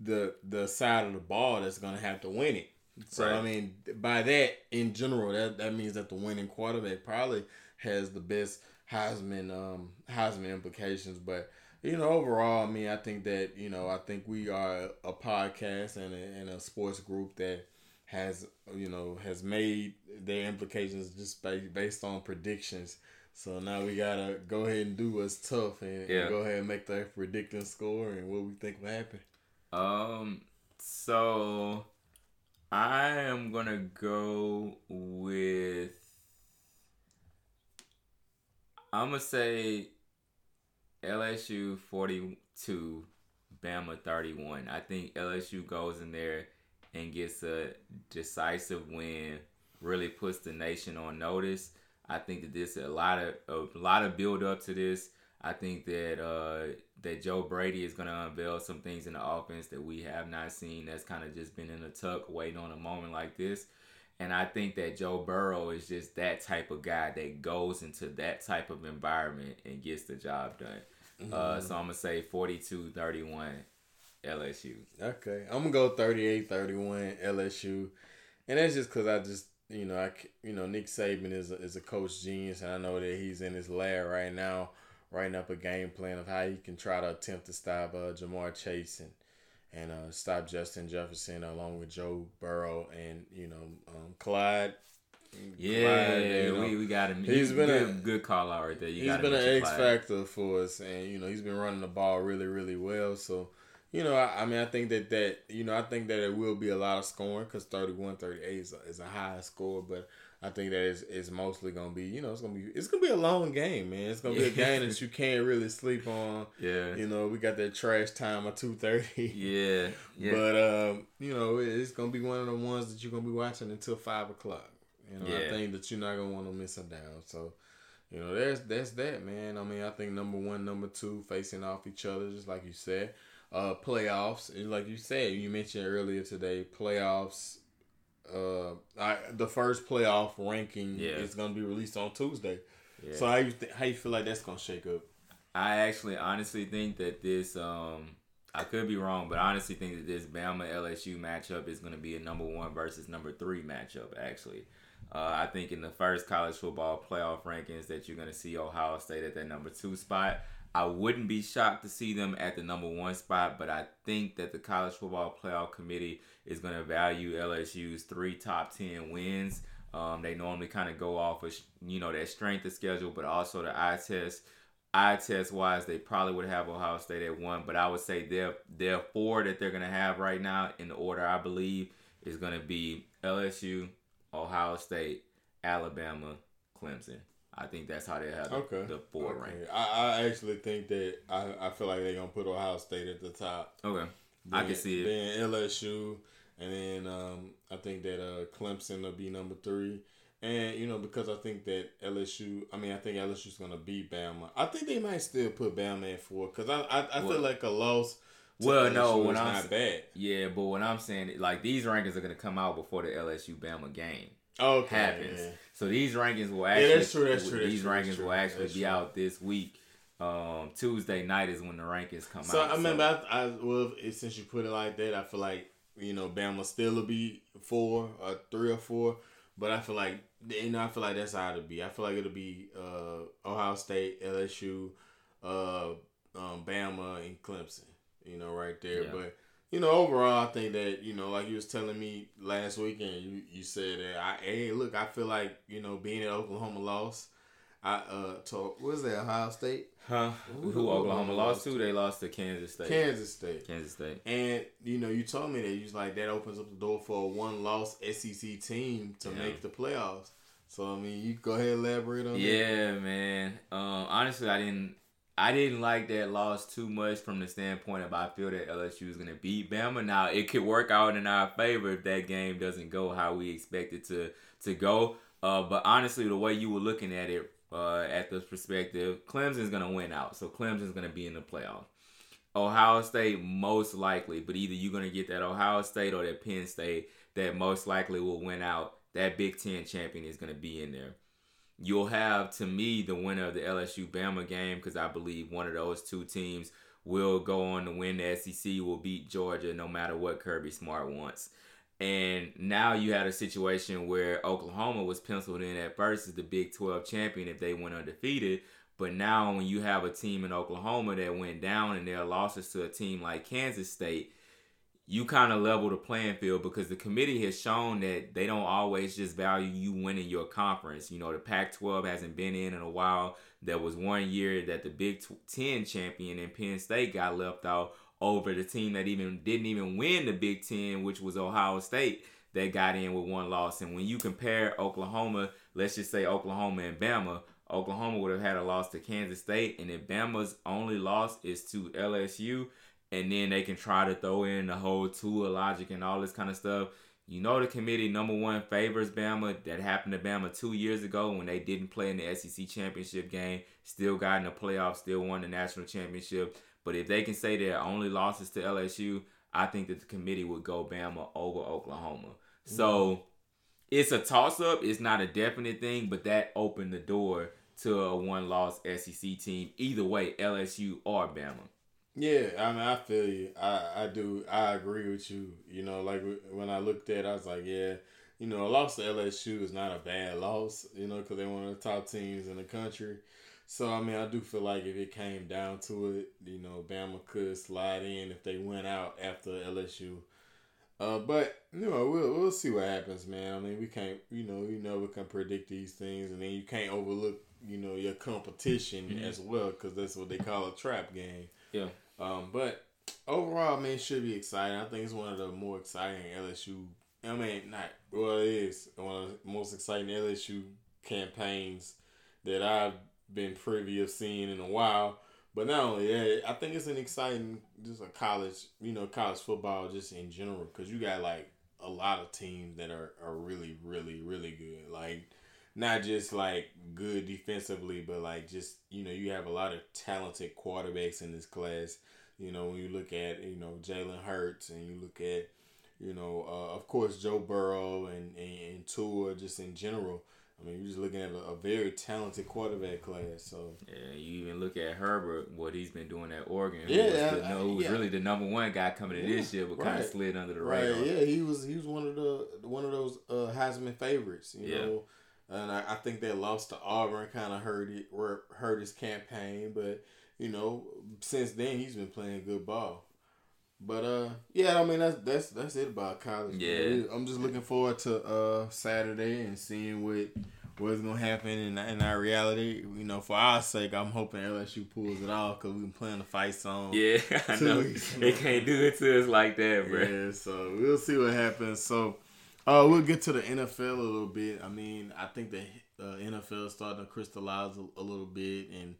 the the side of the ball that's going to have to win it. So right. I mean, by that in general, that that means that the winning quarterback probably has the best Heisman um Heisman implications. But you know, overall, I mean, I think that you know, I think we are a podcast and a, and a sports group that has you know has made their implications just based on predictions. So now we gotta go ahead and do what's tough and, yeah. and go ahead and make that predicting score and what we think will happen.
Um. So I am gonna go with. I'm gonna say LSU 42, Bama 31. I think LSU goes in there and gets a decisive win, really puts the nation on notice. I think that this a lot of a lot of build up to this. I think that uh, that Joe Brady is going to unveil some things in the offense that we have not seen. That's kind of just been in the tuck, waiting on a moment like this. And I think that Joe Burrow is just that type of guy that goes into that type of environment and gets the job done. Mm-hmm. Uh, so I'm going to say 42 31 LSU.
Okay. I'm going to go 38 31 LSU. And that's just because I just, you know, I, you know, Nick Saban is a, is a coach genius, and I know that he's in his lab right now writing up a game plan of how he can try to attempt to stop uh, Ja'Marr Chase and and uh, stop Justin Jefferson along with Joe Burrow and you know um, Clyde.
Yeah, Clyde, you know, we, we got him. He's, been good, a good call out right there. You
he's been an X factor for us, and you know he's been running the ball really, really well. So you know, I, I, mean, I think that that you know, I think that it will be a lot of scoring because 31, 38 is a, is a high score, but I think that it's is mostly gonna be, you know, it's gonna be it's gonna be a long game, man. It's gonna be a game that you can't really sleep on.
Yeah.
You know, we got that trash time at two thirty.
Yeah. Yeah.
But um, you know, it's gonna be one of the ones that you're gonna be watching until five o'clock. You know, yeah. I think that you're not gonna want to miss them down. So, you know, that's that's that, man. I mean, I think number one, number two facing off each other, just like you said. Uh, playoffs, and like you said, you mentioned earlier today, playoffs uh, I, the first playoff ranking yeah. is going to be released on Tuesday. Yeah. So how you th- how you feel like that's going to shake up?
I actually honestly think that this um I could be wrong, but I honestly think that this Bama LSU matchup is going to be a number one versus number three matchup. Actually, uh, I think in the first college football playoff rankings that you're going to see Ohio State at that number two spot. I wouldn't be shocked to see them at the number one spot, but I think that the College Football Playoff Committee is going to value LSU's three top 10 wins. Um, they normally kind of go off of, you know, their strength of schedule, but also the eye test. Eye test wise, they probably would have Ohio State at one, but I would say their their four that they're gonna have right now in the order I believe is gonna be LSU, Ohio State, Alabama, Clemson. I think that's how they have okay. the, the four okay. rank.
I, I actually think that I, I feel like they're gonna put Ohio State at the top.
Okay,
then,
I can see
it. Then LSU, and then um, I think that uh, Clemson will be number three. And you know because I think that LSU, I mean I think LSU's gonna beat Bama. I think they might still put Bama at four because I I, I feel like a loss.
Well, no, when I'm not bad. Yeah, but what I'm saying, like these rankings are gonna come out before the LSU Bama game
okay,
happens. Yeah. So these rankings will actually yeah, that's true, that's true, these that's rankings true, will actually be out this week. Um, Tuesday night is when the rankings come
so,
out.
I mean, so I, remember, I well, since you put it like that, I feel like you know Bama still will be four or three or four, but I feel like you know I feel like that's how it'll be. I feel like it'll be uh, Ohio State, LSU, uh, um, Bama, and Clemson. You know, right there, yeah. but you know, overall, I think that you know, like you was telling me last weekend, you you said that I hey look, I feel like you know being at Oklahoma lost. I uh talk was that Ohio State?
Huh? Who, Who Oklahoma, Oklahoma lost to? They lost to Kansas State.
Kansas State.
Kansas State.
And you know, you told me that you was like that opens up the door for a one loss SEC team to yeah. make the playoffs. So I mean, you go ahead and elaborate on
yeah, that. Yeah, man. Um, honestly, I didn't I didn't like that loss too much from the standpoint of I feel that LSU is going to beat Bama. Now it could work out in our favor if that game doesn't go how we expect it to to go. Uh, but honestly, the way you were looking at it uh, at the perspective, Clemson's going to win out, so Clemson's going to be in the playoff. Ohio State most likely, but either you're going to get that Ohio State or that Penn State that most likely will win out. That Big Ten champion is going to be in there you'll have to me the winner of the LSU Bama game because I believe one of those two teams will go on to win the SEC, will beat Georgia no matter what Kirby Smart wants. And now you had a situation where Oklahoma was penciled in at first as the Big 12 champion if they went undefeated. But now when you have a team in Oklahoma that went down and their losses to a team like Kansas State, you kind of level the playing field because the committee has shown that they don't always just value you winning your conference. You know, the Pac 12 hasn't been in in a while. There was one year that the Big Ten champion in Penn State got left out over the team that even didn't even win the Big Ten, which was Ohio State, that got in with one loss. And when you compare Oklahoma, let's just say Oklahoma and Bama, Oklahoma would have had a loss to Kansas State, and if Bama's only loss is to LSU, and then they can try to throw in the whole Tua logic and all this kind of stuff. You know the committee number one favors Bama. That happened to Bama two years ago when they didn't play in the SEC championship game. Still got in the playoffs. Still won the national championship. But if they can say their only losses to LSU, I think that the committee would go Bama over Oklahoma. So it's a toss up. It's not a definite thing, but that opened the door to a one loss SEC team. Either way, LSU or Bama.
Yeah, I mean, I feel you. I, I do. I agree with you. You know, like when I looked at, it, I was like, yeah, you know, a loss to LSU is not a bad loss. You know, because they're one of the top teams in the country. So I mean, I do feel like if it came down to it, you know, Bama could slide in if they went out after LSU. Uh, but you know, we'll we'll see what happens, man. I mean, we can't, you know, you never can predict these things, and then you can't overlook, you know, your competition mm-hmm. as well, because that's what they call a trap game.
Yeah.
Um, but overall, man, should be exciting. I think it's one of the more exciting LSU. I mean, not well, it is one of the most exciting LSU campaigns that I've been privy of seeing in a while. But not only that, I think it's an exciting just a college, you know, college football just in general because you got like a lot of teams that are are really, really, really good. Like not just like good defensively, but like just you know you have a lot of talented quarterbacks in this class. You know when you look at you know Jalen Hurts and you look at you know uh, of course Joe Burrow and, and and Tua just in general. I mean, you're just looking at a, a, very talented quarterback class. So
yeah, you even look at Herbert, what he's been doing at Oregon.
Yeah,
was,
the,
no, who was yeah. really the number one guy coming to yeah, this year, but right. kind of slid under the
right.
radar.
Yeah, he was he was one of the one of those uh, Heisman favorites. You yeah. know, and I, I think that loss to Auburn kind of hurt it, hurt his campaign. But you know, since then he's been playing good ball. But uh, yeah, I mean that's that's that's it about college.
Yeah,
I'm just looking forward to uh Saturday and seeing what what's gonna happen in in our reality. You know, for our sake, I'm hoping LSU pulls it off because we've been playing the fight song.
Yeah, I know they can't do it to us like that, bro.
Yeah, so we'll see what happens. So uh, we'll get to the NFL a little bit. I mean, I think the uh, NFL is starting to crystallize a, a, little bit, and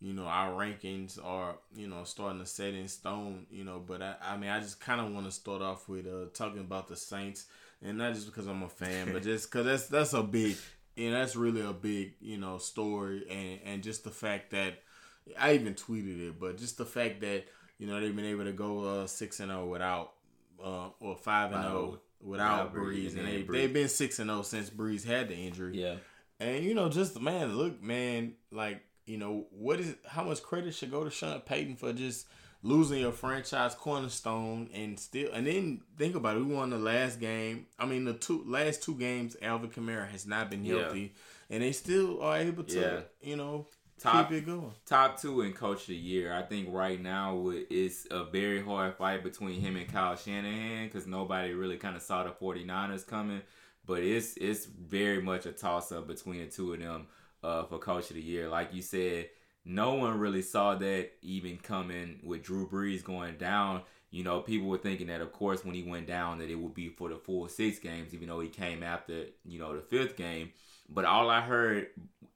you know our rankings are you know starting to set in stone. You know, but I, I mean, I just kind of want to start off with uh, talking about the Saints, and not just because I'm a fan, but just because that's that's a big, and that's really a big you know story, and and just the fact that I even tweeted it, but just the fact that you know they've been able to go uh, six and zero oh without uh, or five and zero oh without Brees, and they, they've been six and zero oh since Brees had the injury.
Yeah,
and you know, just man, look, man, like you know, what is how much credit should go to Sean Payton for just losing your franchise cornerstone and still, and then think about it, we won the last game. I mean, the two last two games, Alvin Kamara has not been healthy, yeah. and they still are able to, yeah. you know, top, keep it going.
Top two in coach of the year. I think right now it's a very hard fight between him and Kyle Shanahan because nobody really kind of saw the 49ers coming. But it's it's very much a toss up between the two of them uh, for coach of the year. Like you said, no one really saw that even coming with Drew Brees going down. You know, people were thinking that, of course, when he went down, that it would be for the full six games, even though he came after, you know, the fifth game. But all I heard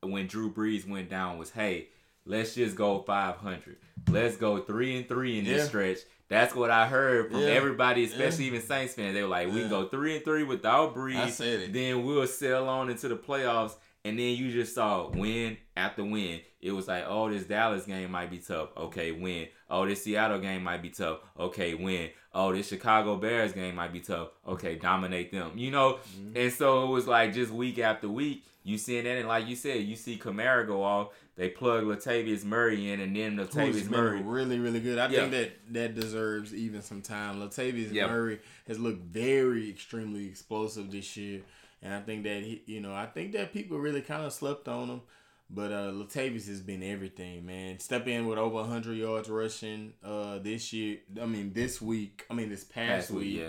when Drew Brees went down was, "Hey, let's just go 500. Let's go three and three in yeah. this stretch." That's what I heard from yeah. everybody, especially yeah. even Saints fans. They were like, "We can go three and three without Brees. Then we'll sail on into the playoffs." And then you just saw win after win. It was like, oh, this Dallas game might be tough. Okay, win. Oh, this Seattle game might be tough. Okay, win. Oh, this Chicago Bears game might be tough. Okay, dominate them. You know? Mm-hmm. And so it was like just week after week, you seeing that. And like you said, you see Kamara go off. They plug Latavius Murray in, and then Latavius Murray
really, really good. I think that that deserves even some time. Latavius Murray has looked very extremely explosive this year. And I think that he, you know, I think that people really kind of slept on him. But uh, Latavius has been everything, man. Step in with over 100 yards rushing uh, this year. I mean, this week. I mean, this past, past week. week yeah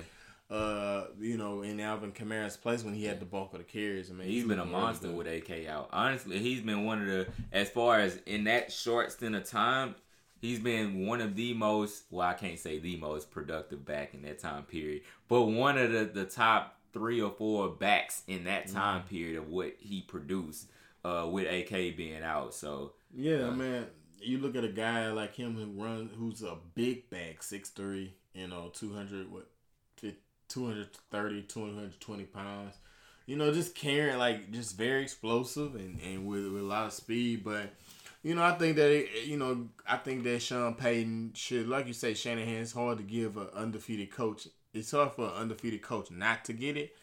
uh, you know, in Alvin Kamara's place when he had the bulk of the carries. I mean,
he's been a monster with AK out. Honestly, he's been one of the as far as in that short stint of time, he's been one of the most. Well, I can't say the most productive back in that time period, but one of the the top three or four backs in that time mm. period of what he produced uh, with AK being out. So
yeah, uh, man. You look at a guy like him who runs, who's a big back, six three, you know, two hundred what 230, 220 pounds. You know, just carrying like just very explosive and, and with, with a lot of speed. But you know, I think that it, you know, I think that Sean Payton should, like you say, Shanahan. It's hard to give an undefeated coach. It's hard for an undefeated coach not to get it.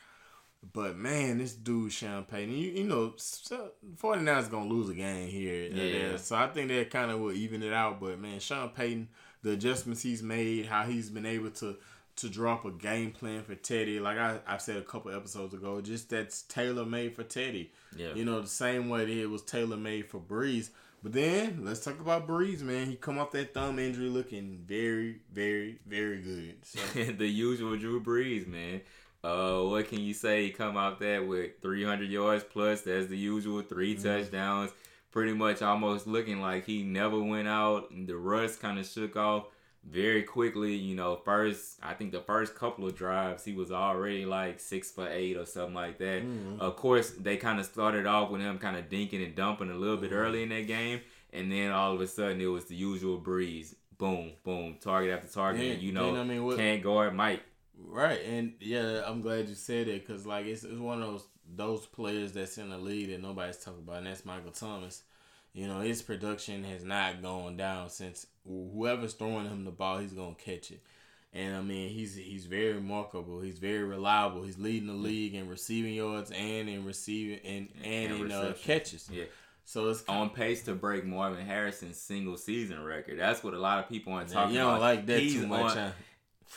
But man, this dude Sean Payton, you, you know, 49ers gonna lose a game here. Yeah. So I think that kind of will even it out. But man, Sean Payton, the adjustments he's made, how he's been able to to drop a game plan for Teddy. Like I, I said a couple episodes ago, just that's tailor made for Teddy. Yeah. You know, the same way that it was tailor made for Brees. But then let's talk about Brees, man. He come off that thumb injury looking very, very, very good.
So. the usual Drew Brees, man. Uh, what can you say? He come out there with 300 yards plus. That's the usual 3 mm-hmm. touchdowns. Pretty much almost looking like he never went out. The rust kind of shook off very quickly, you know, first I think the first couple of drives he was already like six for eight or something like that. Mm-hmm. Of course, they kind of started off with him kind of dinking and dumping a little bit mm-hmm. early in that game, and then all of a sudden it was the usual Brees. boom, boom, target after target, you know I mean, what, can't guard Mike.
Right, and yeah, I'm glad you said it because like it's, it's one of those those players that's in the league that nobody's talking about, and that's Michael Thomas. You know, his production has not gone down since whoever's throwing him the ball, he's gonna catch it. And I mean, he's he's very remarkable. He's very reliable. He's leading the league in receiving yards and in receiving and and, and in uh, catches.
Yeah. So it's on pace to break Marvin Harrison's single season record. That's what a lot of people aren't talking about.
You don't like that he's too much. On,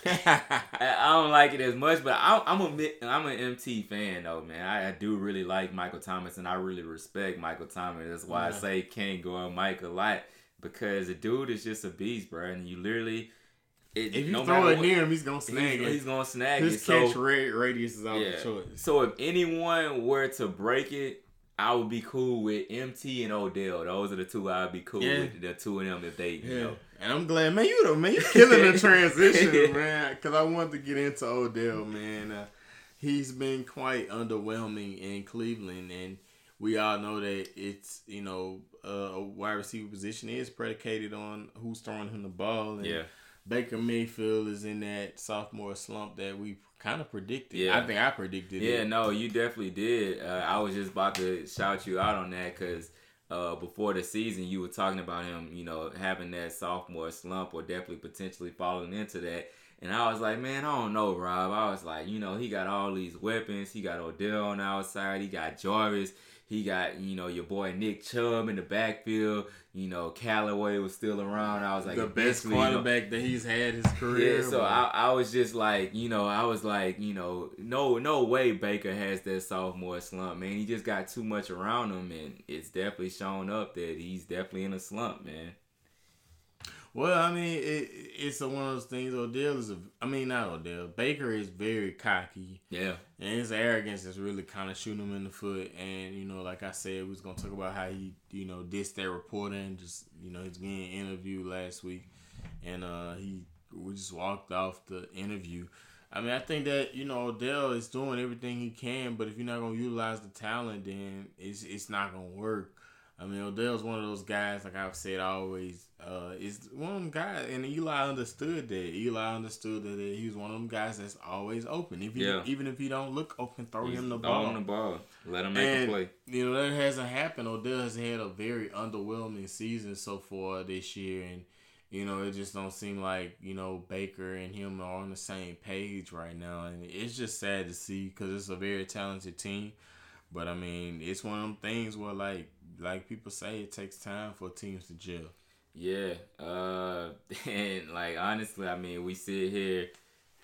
I don't like it as much, but I, I'm a I'm an MT fan though, man. I, I, do really like Michael Thomas, and I really respect Michael Thomas. That's why yeah. I say can't go on Mike a lot because the dude is just a beast, bro. And you literally,
it, if you no throw it near him, he's gonna snag
he's,
it.
He's gonna snag
His
it.
His catch so, radius is out yeah. of choice.
So if anyone were to break it, I would be cool with MT and Odell. Those are the two I'd be cool yeah. with. The two of them if they, yeah. you know.
And I'm glad, man. You know, man, you killing the transition, man. Because I wanted to get into Odell, man. Uh, he's been quite underwhelming in Cleveland, and we all know that it's you know uh, a wide receiver position is predicated on who's throwing him the ball. And
yeah.
Baker Mayfield is in that sophomore slump that we kind of predicted. Yeah, I think I predicted. It.
Yeah,
it.
no, you definitely did. Uh, I was just about to shout you out on that because uh, before the season, you were talking about him, you know, having that sophomore slump or definitely potentially falling into that. And I was like, man, I don't know, Rob. I was like, you know, he got all these weapons. He got Odell on the outside. He got Jarvis. He got, you know, your boy Nick Chubb in the backfield. You know, Callaway was still around. I was like,
the best quarterback you know, that he's had his career.
Yeah, so I, I was just like, you know, I was like, you know, no, no way Baker has that sophomore slump, man. He just got too much around him, and it's definitely shown up that he's definitely in a slump, man.
Well, I mean, it, it's a, one of those things. Odell is a, I mean, not Odell. Baker is very cocky.
Yeah.
And his arrogance is really kind of shooting him in the foot. And you know, like I said, we was gonna talk about how he, you know, dissed that reporter and just, you know, he's getting interviewed last week, and uh he we just walked off the interview. I mean, I think that you know Odell is doing everything he can, but if you're not gonna utilize the talent, then it's it's not gonna work. I mean, Odell's one of those guys, like I've said always, uh, is one of them guys, and Eli understood that. Eli understood that he was one of them guys that's always open. If you, yeah. even if he don't look open, throw He's him the ball.
Throw him the ball. Let him make and, a play.
You know that hasn't happened. Odell has had a very underwhelming season so far this year, and you know it just don't seem like you know Baker and him are on the same page right now, and it's just sad to see because it's a very talented team. But I mean, it's one of them things where like like people say, it takes time for teams to gel.
Yeah, uh, and like honestly, I mean, we sit here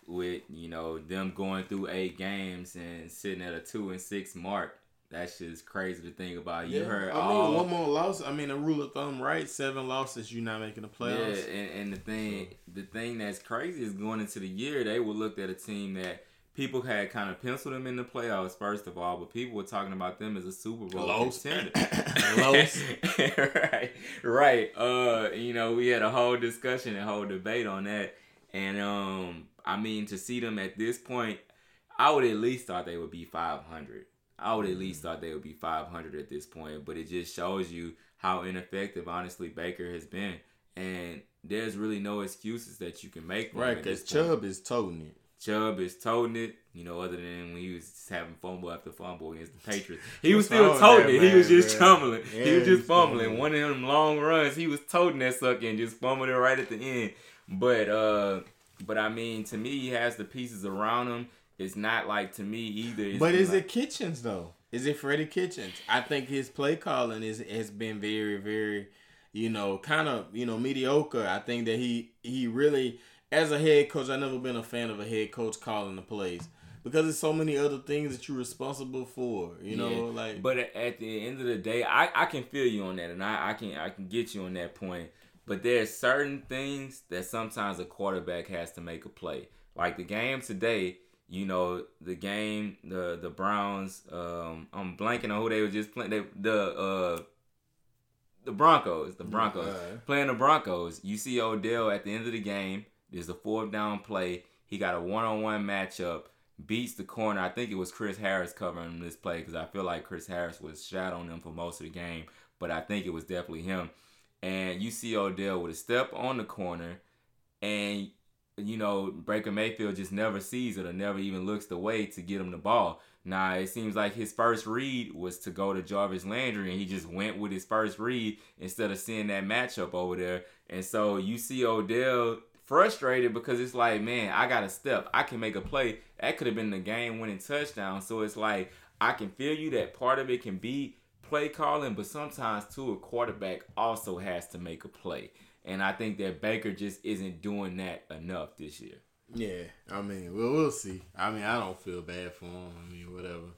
with you know them going through eight games and sitting at a two and six mark. that's just crazy to think about. You yeah. heard
I
all,
mean, one more loss. I mean, a rule of thumb, right? Seven losses, you're not making the playoffs.
Yeah, and, and the thing, the thing that's crazy is going into the year, they were looked at a team that people had kind of penciled them in the playoffs first of all, but people were talking about them as a Super Bowl Los. contender. Right, right. Uh, you know, we had a whole discussion and whole debate on that, and um, I mean, to see them at this point, I would at least thought they would be 500. I would at least thought they would be 500 at this point, but it just shows you how ineffective, honestly, Baker has been. And there's really no excuses that you can make.
Right, because Chubb is toting it.
Chubb is toting it. You know, other than when he was just having fumble after fumble against the Patriots, he was still toting it. Man, he was just man. fumbling. Yeah, he was just fumbling. One of them long runs, he was toting that sucker and just fumbling it right at the end. But uh, but I mean, to me, he has the pieces around him it's not like to me either. It's
but is
like,
it Kitchens though? Is it Freddie Kitchens? I think his play calling is has been very, very, you know, kind of you know mediocre. I think that he he really, as a head coach, I've never been a fan of a head coach calling the plays because there's so many other things that you're responsible for. You know, yeah. like.
But at the end of the day, I, I can feel you on that, and I, I can I can get you on that point. But there's certain things that sometimes a quarterback has to make a play. Like the game today, you know the game the the Browns um I'm blanking on who they were just playing they, the uh the Broncos the Broncos playing the Broncos you see Odell at the end of the game there's a fourth down play he got a one-on-one matchup beats the corner I think it was Chris Harris covering this play because I feel like Chris Harris was shadowing him for most of the game but I think it was definitely him and you see Odell with a step on the corner and you know, Baker Mayfield just never sees it or never even looks the way to get him the ball. Now it seems like his first read was to go to Jarvis Landry, and he just went with his first read instead of seeing that matchup over there. And so you see Odell frustrated because it's like, man, I got a step, I can make a play. That could have been the game-winning touchdown. So it's like I can feel you that part of it can be play calling, but sometimes too a quarterback also has to make a play. And I think that Baker just isn't doing that enough this year.
Yeah, I mean, we'll we'll see. I mean, I don't feel bad for him. I mean, whatever.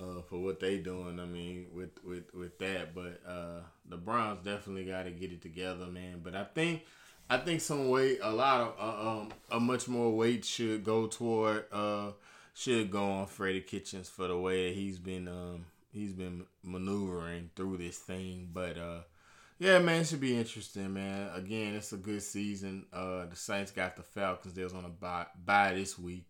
Uh, for what they doing, I mean, with with with that, but uh, the Browns definitely got to get it together, man. But I think, I think some weight, a lot of, uh, um, a much more weight should go toward, uh, should go on Freddie Kitchens for the way he's been, um, he's been maneuvering through this thing. But uh, yeah, man, it should be interesting, man. Again, it's a good season. Uh, the Saints got the Falcons. They was on a bye, bye this week.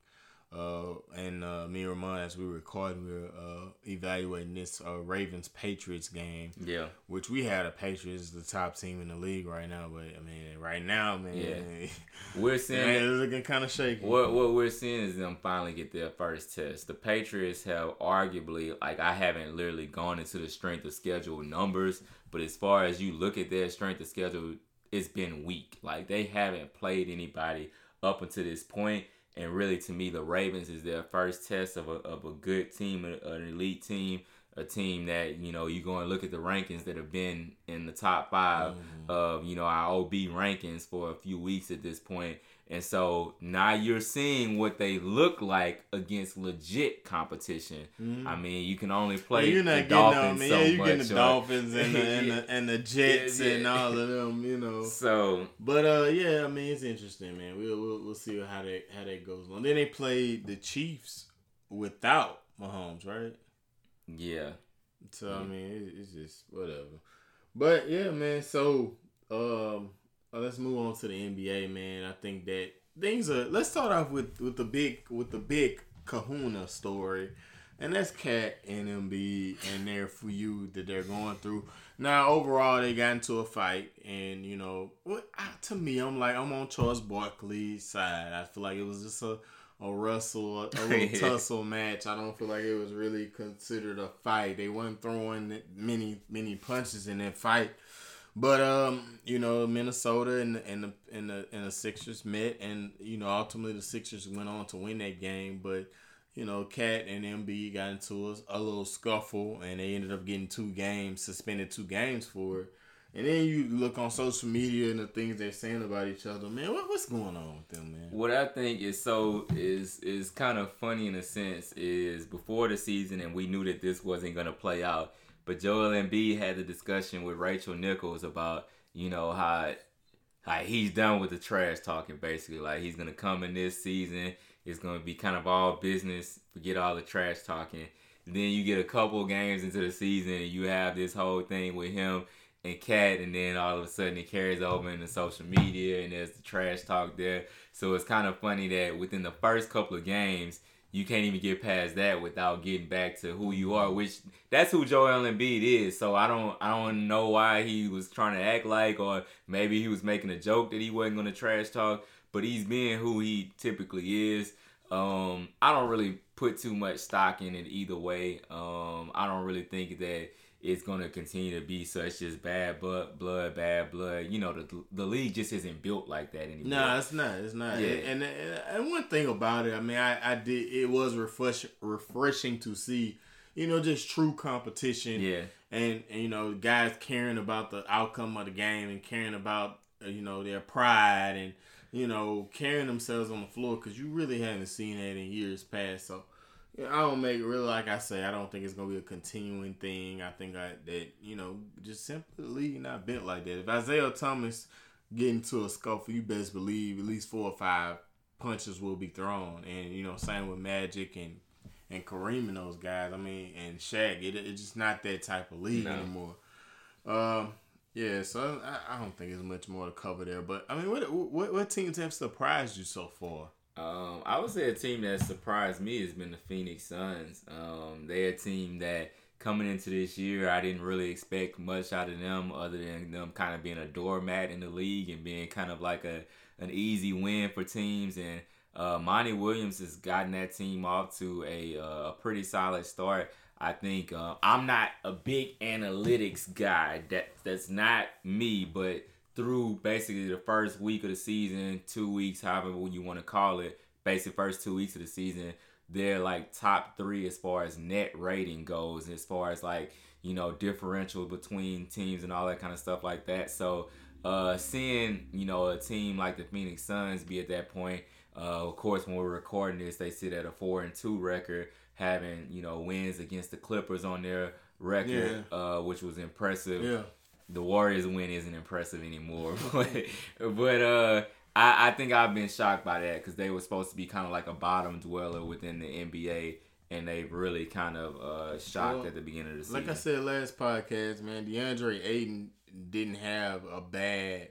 Uh, and uh, me and Ramon, as we were recording, we were uh, evaluating this uh, Ravens Patriots game.
Yeah.
Which we had a Patriots the top team in the league right now, but I mean, right now, man, yeah.
we're seeing man,
it's looking kind of shaky.
What what we're seeing is them finally get their first test. The Patriots have arguably, like, I haven't literally gone into the strength of schedule numbers but as far as you look at their strength of schedule, it's been weak. Like they haven't played anybody up until this point. And really, to me, the Ravens is their first test of a, of a good team, an elite team, a team that, you know, you go and look at the rankings that have been in the top 5 mm-hmm. of, you know, our OB rankings for a few weeks at this point. And so now you're seeing what they look like against legit competition. Mm-hmm. I mean, you can only play yeah, you're not the getting Dolphins them, so yeah, you're getting
the Dolphins and the, and the, and the Jets yeah, yeah. and all of them, you know.
So,
but uh, yeah, I mean, it's interesting, man. We'll we'll, we'll see how that how that goes on. Then they played the Chiefs without Mahomes, right?
Yeah.
So I mean, it, it's just whatever. But yeah, man. So um uh, let's move on to the NBA, man. I think that things are. Let's start off with with the big with the big Kahuna story, and that's KAT and Embiid and their feud that they're going through. Now, overall, they got into a fight, and you know, what to me, I'm like I'm on Charles Barkley's side. I feel like it was just a a wrestle, a, a little tussle match. I don't feel like it was really considered a fight. They weren't throwing many many punches in that fight. But um, you know, Minnesota and and the and the and the Sixers met, and you know, ultimately the Sixers went on to win that game. But you know, KAT and Embiid got into a, a little scuffle, and they ended up getting two games suspended, two games for it. And then you look on social media and the things they're saying about each other, man. What, what's going on with them, man?
What I think is so is is kind of funny in a sense is before the season, and we knew that this wasn't gonna play out. But Joel Embiid had a discussion with Rachel Nichols about you know how like he's done with the trash talking basically. Like he's gonna come in this season, it's gonna be kind of all business, forget all the trash talking. then you get a couple games into the season and you have this whole thing with him and KAT, and then all of a sudden it carries over into social media, and there's the trash talk there. So it's kind of funny that within the first couple of games, you can't even get past that without getting back to who you are, which that's who Joel Embiid is. So I don't I don't know why he was trying to act like, or maybe he was making a joke that he wasn't to trash talk, but he's being who he typically is. Um, I don't really put too much stock in it either way. Um, I don't really think that it's going to continue to be such just bad blood, blood, bad blood. You know, the the league just isn't built like that anymore.
No, nah, it's not. It's not. Yeah. And, and, and one thing about it, I mean, I, I did. It was refresh, refreshing to see, you know, just true competition.
Yeah.
And, and you know, guys caring about the outcome of the game and caring about uh, you know their pride and you know carrying themselves on the floor because you really haven't seen that in years past. So I don't make it really like I say. I don't think it's gonna be a continuing thing. I think I, that you know just simply not bent like that. If Isaiah Thomas get into a scuffle, you best believe at least four or five punches will be thrown. And you know, same with Magic and and Kareem and those guys. I mean, and Shaq. It, it's just not that type of league no. anymore. Um, yeah, so I, I, don't think there's much more to cover there. But I mean, what what, what teams have surprised you so far?
Um, I would say a team that surprised me has been the Phoenix Suns. Um, they're a team that coming into this year, I didn't really expect much out of them other than them kind of being a doormat in the league and being kind of like a an easy win for teams. And uh, Monty Williams has gotten that team off to a, uh, a pretty solid start. I think uh, I'm not a big analytics guy. That that's not me, but through basically the first week of the season, two weeks, however you want to call it, basically first two weeks of the season, they're like top three as far as net rating goes, as far as like you know differential between teams and all that kind of stuff like that. So uh, seeing you know a team like the Phoenix Suns be at that point, uh, of course when we're recording this, they sit at a four and two record, having you know wins against the Clippers on their record, yeah. uh, which was impressive.
Yeah
the Warriors win isn't impressive anymore. but but uh, I, I think I've been shocked by that because they were supposed to be kind of like a bottom dweller within the NBA. And they really kind of uh, shocked well, at the beginning of the season.
Like I said last podcast, man, DeAndre Ayton didn't have a bad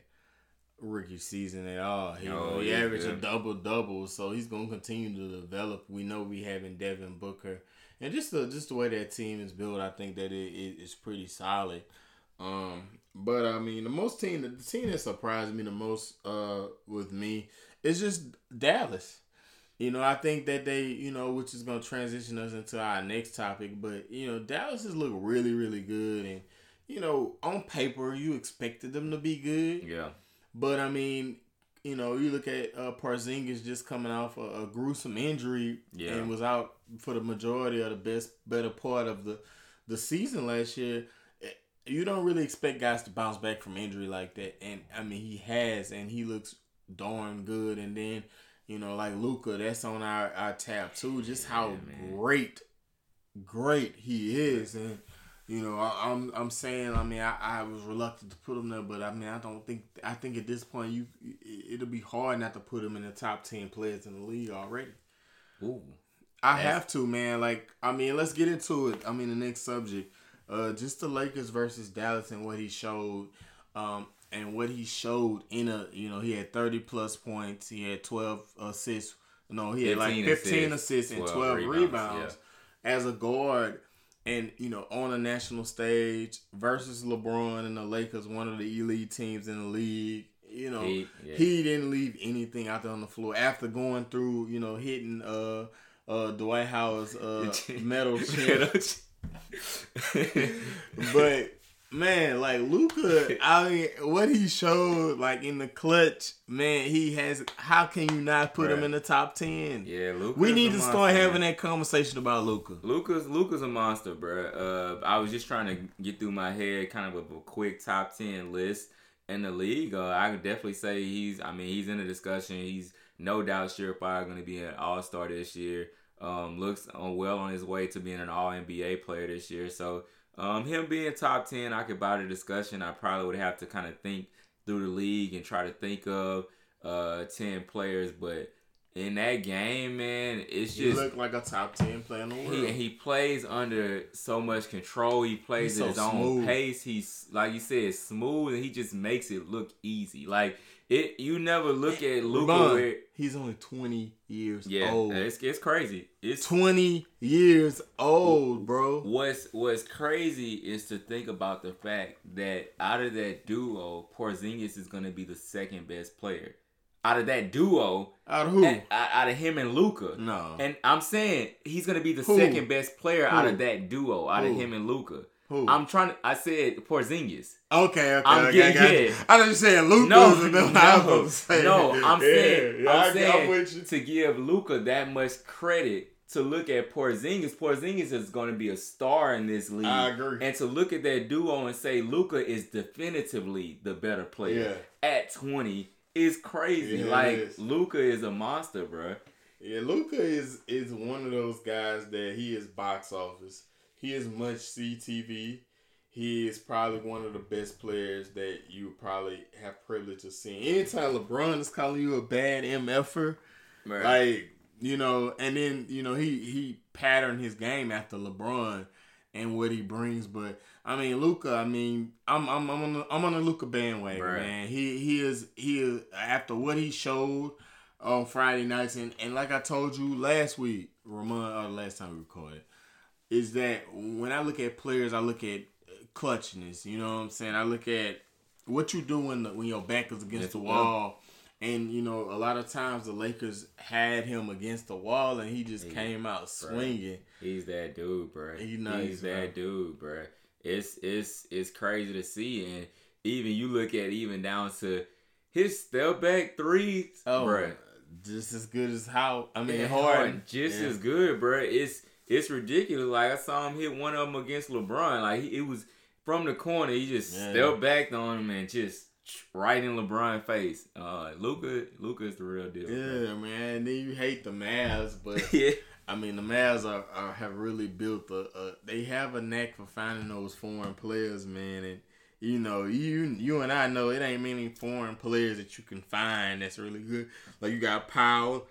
rookie season at all. He, oh, he averaged good. a double double, so he's gonna continue to develop. We know we having Devin Booker, and just the just the way that team is built, I think that it, it is pretty solid. Um, but I mean, the most team, the team that surprised me the most, uh, with me is just Dallas. You know, I think that they, you know, which is gonna transition us into our next topic. But you know, Dallas has looked really, really good, and you know, on paper, you expected them to be good.
Yeah.
But I mean, you know, you look at uh, Porzingis just coming off a, a gruesome injury yeah. and was out for the majority of the best, better part of the the season last year you don't really expect guys to bounce back from injury like that, and I mean he has, and he looks darn good. And then you know, like Luka, that's on our our tab too. Just how yeah, great, great he is, and you know, I, am I'm, I'm saying, I mean, I, I was reluctant to put him there, but I mean, I don't think I think at this point you it'll be hard not to put him in the top ten players in the league already.
Ooh.
I have to, man. Like, I mean, let's get into it. I mean, the next subject. Uh, just the Lakers versus Dallas and what he showed, um, and what he showed in a you know he had thirty plus points, he had twelve assists. No, he had like fifteen assists, assists and twelve rebounds, rebounds yeah. as a guard, and you know on a national stage versus LeBron and the Lakers, one of the elite teams in the league. You know, he, yeah. he didn't leave anything out there on the floor after going through, you know, hitting uh uh Dwight Howard's uh metal chin. but Man, like Luka, I mean, what he showed, like in the clutch, man, he has. How can you not put right. him in the top ten?
Yeah, Luka.
We need to start having that conversation about Luka.
Luka's Luka's a monster, bro. Uh, I was just trying to get through my head, kind of a, a quick top ten list in the league. Uh, I could definitely say he's. I mean, he's in the discussion. He's no doubt surefire going to be an All Star this year. Um, looks on, well on his way to being an All NBA player this year. So um, him being top ten, I could buy the discussion. I probably would have to kind of think through the league and try to think of uh, ten players, but in that game, man, it's just he
look like a top ten player in the world.
He, he plays under so much control. He plays at so his smooth. own pace. He's like you said, smooth, and he just makes it look easy. Like it, you never look at Luka.
he's only twenty years yeah, old.
it's it's crazy. It's
twenty years old, bro.
What's What's crazy is to think about the fact that out of that duo, Porzingis is going to be the second best player. Out of that duo,
out of who?
At, out of him and Luka.
No.
And I'm saying he's going to be the who? second best player who? out of that duo. Out who? of him and Luka.
Who?
I'm trying to. I said Porzingis.
Okay, okay.
I'm
okay,
getting
okay. I thought you saying Luka.
No, no, no. I'm saying, yeah, I'm saying to give Luka that much credit to look at Porzingis. Porzingis is going to be a star in this league. I
agree.
And to look at that duo and say Luka is definitively the better player yeah. at 20 is crazy. Yeah, like Luka is a monster, bro.
Yeah, Luka is is one of those guys that he is box office. He is much CTV. He is probably one of the best players that you probably have privilege of seeing. Anytime LeBron is calling you a bad MFer, right. like you know, and then you know he he patterned his game after LeBron and what he brings. But I mean, Luka. I mean, I'm I'm I'm on the, I'm on the Luka bandwagon, right. man. He he is he is after what he showed on Friday nights, and and like I told you last week, Ramon, or uh, last time we recorded is that when I look at players, I look at clutchness. You know what I'm saying? I look at what you do when, the, when your back is against the wall. And you know, a lot of times the Lakers had him against the wall, and he just he, came out swinging. Bro.
He's that dude, bro. He nice, He's that dude, bro. It's it's it's crazy to see, and even you look at even down to his step back threes, oh, bro.
Just as good as how I mean,
hard, just yeah. as good, bro. It's it's ridiculous. Like I saw him hit one of them against LeBron. Like it was from the corner. He just yeah. stepped back on him and just right in LeBron's face. Uh, Luca, Luka is the real deal.
Yeah, bro. man. Then you hate the Mavs, but yeah. I mean the Mavs are, are have really built a, a, They have a knack for finding those foreign players, man, and. You know, you you and I know it ain't many foreign players that you can find that's really good. Like you got Powell,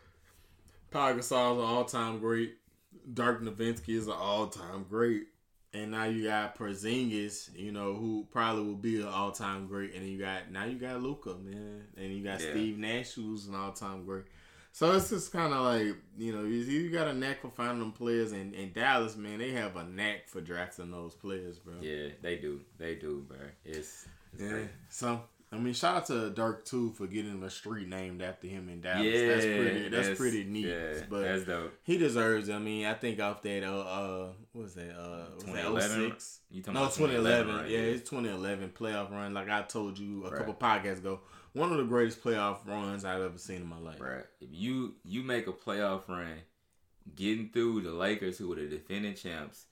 Paul Gasol's an all time great. Dirk Nowitzki is an all time great. And now you got Porzingis, you know, who probably will be an all time great. And you got now you got Luka, man, and you got yeah. Steve Nash, who's an all time great. So it's just kind of like you know you, you got a knack for finding them players, and, and Dallas, man, they have a knack for drafting those players, bro.
Yeah, they do, they do, bro. It's, it's
yeah. Great. So I mean, shout out to Dirk too for getting a street named after him in Dallas. Yeah, that's pretty. That's, that's pretty neat. Yeah, but
that's dope.
He deserves. It. I mean, I think off that uh, uh what was that uh was that 06? You talking no, 2011. Right? Yeah, it's 2011 playoff run. Like I told you a right. couple podcasts ago, one of the greatest playoff runs I've ever seen in my life.
Right. If you you make a playoff run, getting through the Lakers, who were the defending champs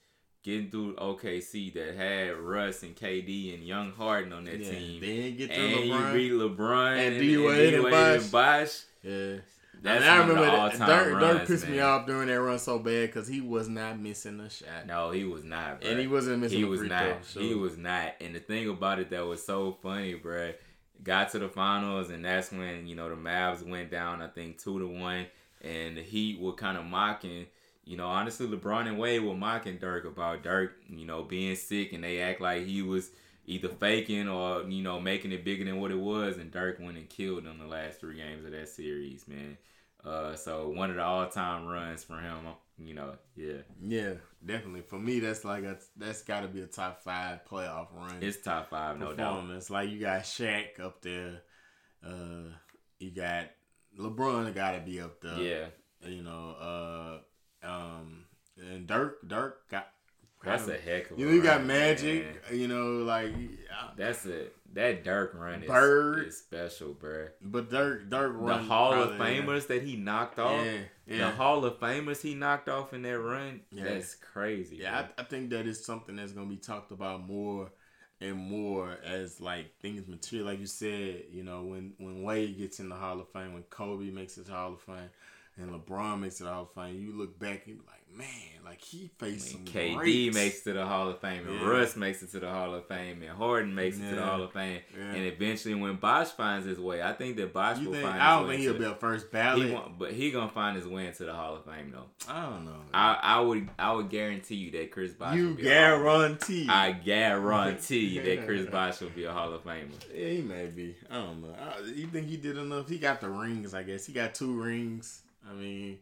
getting through OKC that had Russ and KD and Young Harden on that yeah, team.
Then get through
and
LeBron.
you beat LeBron
and, D Wade and, and,
and Bosh.
Yeah. That's and I remember that Dirk, runs, Dirk pissed man. me off during that run so bad because he was not missing a shot.
No, he was not, bro.
And he wasn't missing.
He was not. He was not. And the thing about it that was so funny, bro, got to the finals, and that's when you know the Mavs went down. I think two to one, and the Heat were kind of mocking you know, honestly, LeBron and Wade were mocking Dirk about Dirk, you know, being sick, and they act like he was either faking or you know making it bigger than what it was. And Dirk went and killed them the last three games of that series, man. Uh, so one of the all-time runs for him, you know, yeah,
yeah, definitely. For me, that's like a that's got to be a top five playoff run.
It's top five, no doubt.
It's like you got Shaq up there, uh, you got LeBron, got to be up there.
Yeah,
you know, uh um, and Dirk, Dirk got
That's a heck of. A.
You know, you got Magic. Man. You know, like
that's it. That Dirk run is, Bird. is special, bro.
But Dirk, Dirk
run. The Hall of Famers yeah. that he knocked off. Yeah, yeah. The Hall of Famers he knocked off in that run. Yeah. That's crazy.
Yeah, I, I, think that is something that's gonna be talked about more and more as like things mature. Like you said, you know, when when Wade gets in the Hall of Fame, when Kobe makes his Hall of Fame, and LeBron makes it Hall of Fame, you look back and like, man, like he faced I mean, some KD
greats. makes it to the Hall of Fame, and yeah. Russ makes it to the Hall of Fame, and Harden makes yeah. it to the Hall of Fame, yeah. and eventually when Bosh finds his way, I think that Bosh you will think, find. I
don't think he'll be a first ballot,
he but he gonna find his way into the Hall of Fame though.
I don't know.
I, I would I would guarantee you that Chris Bosh.
You guarantee?
I guarantee you that Chris Bosh will be a Hall of Famer.
Yeah, he may be. I don't know. I, you think he did enough? He got the rings. I guess he got two rings. I mean.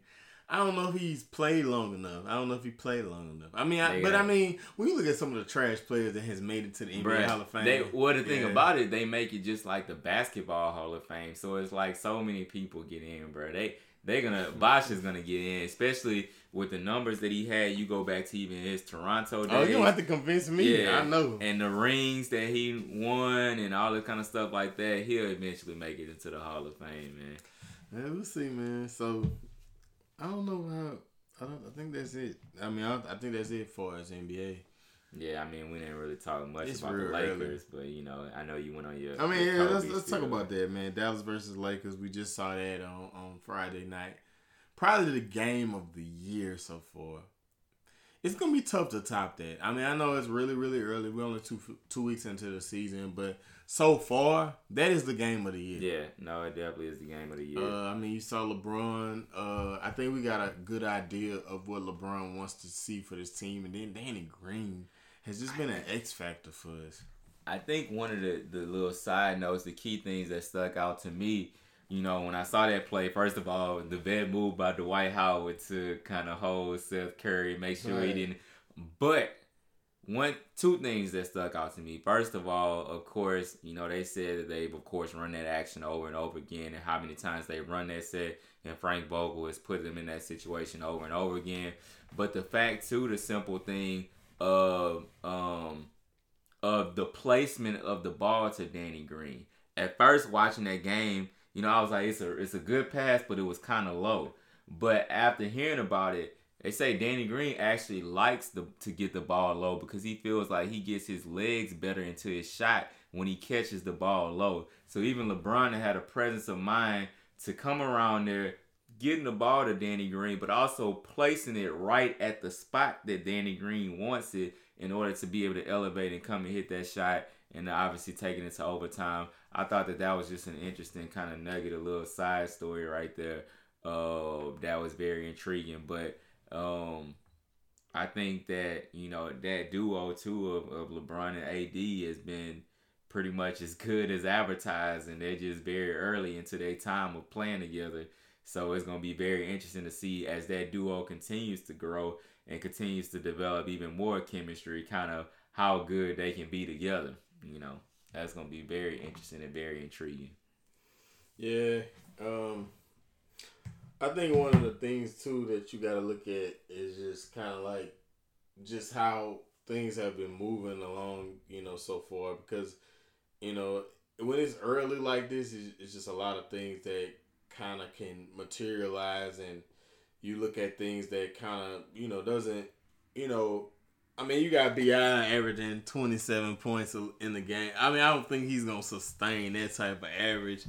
I don't know if he's played long enough. I don't know if he played long enough. I mean, I, but I mean, when you look at some of the trash players that has made it to the NBA Bruh, Hall of Fame,
they, well, the thing yeah. about it, they make it just like the basketball Hall of Fame. So it's like so many people get in, bro. They they're gonna Bosh is gonna get in, especially with the numbers that he had. You go back to even his Toronto days.
Oh, you don't have to convince me. Yeah, I know.
And the rings that he won and all this kind of stuff like that, he'll eventually make it into the Hall of Fame, man.
Yeah, we'll see, man. So I don't know how. I don't. I think that's it. I mean, I, I think that's it for us NBA.
Yeah, I mean, we didn't really talk much it's about the Lakers, early. but you know, I know you went on your.
I mean, yeah, let's let's talk about that, man. Dallas versus Lakers. We just saw that on on Friday night. Probably the game of the year so far. It's gonna be tough to top that. I mean, I know it's really really early. We're only two two weeks into the season, but so far, that is the game of the year.
Yeah, no, it definitely is the game of the year.
Uh, I mean, you saw LeBron. Uh, I think we got a good idea of what LeBron wants to see for this team, and then Danny Green has just been an X factor for us.
I think one of the the little side notes, the key things that stuck out to me, you know, when I saw that play, first of all, the vet move by Dwight Howard to kind of hold Seth Curry, make sure right. he didn't. But one two things that stuck out to me. First of all, of course, you know they said that they've of course run that action over and over again, and how many times they run that set, and Frank Vogel has put them in that situation over and over again. But the fact too, the simple thing of um of the placement of the ball to Danny Green. At first, watching that game, you know, I was like, it's a it's a good pass, but it was kind of low. But after hearing about it they say Danny Green actually likes the, to get the ball low because he feels like he gets his legs better into his shot when he catches the ball low. So even LeBron had a presence of mind to come around there, getting the ball to Danny Green, but also placing it right at the spot that Danny Green wants it in order to be able to elevate and come and hit that shot and obviously taking it to overtime. I thought that that was just an interesting kind of nugget, a little side story right there. Uh, that was very intriguing, but um, I think that you know that duo too of, of LeBron and AD has been pretty much as good as advertised, and they're just very early into their time of playing together. So it's gonna be very interesting to see as that duo continues to grow and continues to develop even more chemistry, kind of how good they can be together. You know, that's gonna be very interesting and very intriguing.
Yeah. Um I think one of the things too that you got to look at is just kind of like just how things have been moving along, you know, so far because you know when it's early like this, it's, just a lot of things that kind of can materialize, and you look at things that kind of you know doesn't, you know. I mean, you got BI averaging twenty seven points in the game. I mean, I don't think he's gonna sustain that type of average.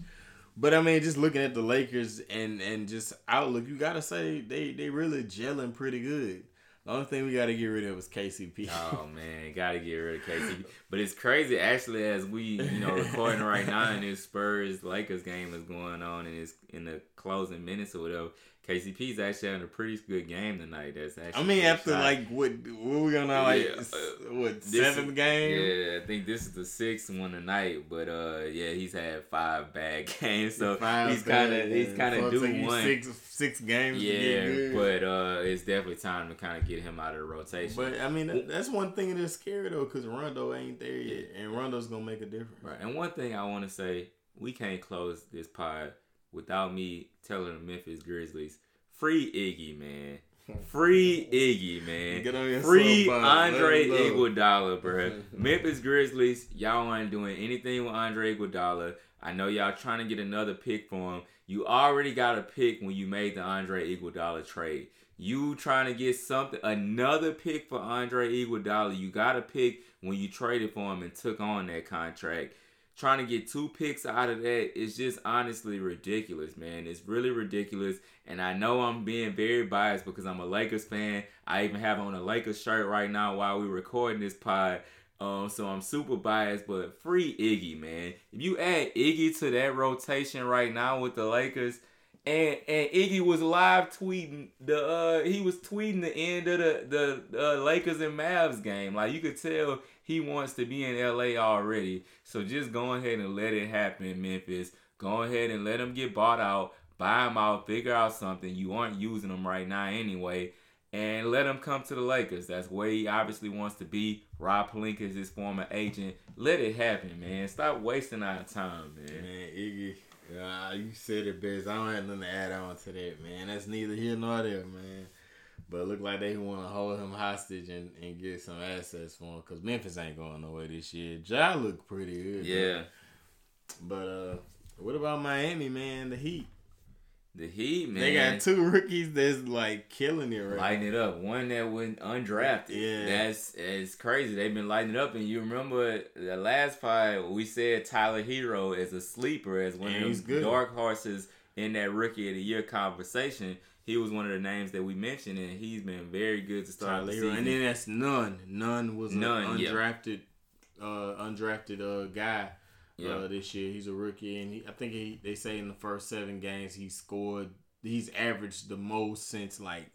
But I mean, just looking at the Lakers and and just outlook, you gotta say they they really gelling pretty good. The only thing we got to get rid of is KCP.
Oh man, got to get rid of KCP. But it's crazy actually as we you know recording right now and this Spurs Lakers game is going on and it's in the closing minutes or whatever. KCP's actually having a pretty good game tonight. That's actually.
I mean, after shot. like what what we gonna like yeah, uh, what seventh is, game?
Yeah, I think this is the sixth one tonight. But uh, yeah, he's had five bad games, so five he's kind of he's kind of due one
six six games.
Yeah, but uh, it's definitely time to kind of get him out of the rotation.
But I mean, that's one thing that's scary though, because Rondo ain't there yet, and Rondo's gonna make a difference.
Right, and one thing I want to say, we can't close this pod without me telling the Memphis Grizzlies, free Iggy, man. Free Iggy, man. Free Andre Iguodala, bro. Memphis Grizzlies, y'all aren't doing anything with Andre Iguodala. I know y'all trying to get another pick for him. You already got a pick when you made the Andre Iguodala trade. You trying to get something, another pick for Andre Iguodala. You got a pick when you traded for him and took on that contract trying to get two picks out of that is just honestly ridiculous, man. It's really ridiculous. And I know I'm being very biased because I'm a Lakers fan. I even have on a Lakers shirt right now while we're recording this pod. Um, so I'm super biased, but free Iggy, man. If you add Iggy to that rotation right now with the Lakers, and and Iggy was live tweeting the uh he was tweeting the end of the the uh, Lakers and Mavs game. Like you could tell he wants to be in LA already. So just go ahead and let it happen Memphis. Go ahead and let him get bought out, buy him out, figure out something. You aren't using him right now anyway. And let him come to the Lakers. That's where he obviously wants to be. Rob Pelinka is his former agent. Let it happen, man. Stop wasting our time, man.
Man, Iggy, uh, you said it best. I don't have nothing to add on to that, man. That's neither here nor there, man. But it look like they want to hold him hostage and, and get some assets for him because Memphis ain't going nowhere this year. Ja look pretty good.
Yeah.
But uh, what about Miami, man? The Heat.
The Heat, man.
They got two rookies that's like killing it right
Lighting it up. One that went undrafted. Yeah. That's it's crazy. They've been lighting it up. And you remember the last fight we said Tyler Herro is a sleeper, as one and of the dark horses in that rookie of the year conversation he was one of the names that we mentioned, and he's been very good to start the season.
And then that's Nunn. Nunn was none undrafted, yeah. uh, undrafted uh, guy. Uh, this year he's a rookie, and he, I think he, they say in the first seven games he scored. He's averaged the most since like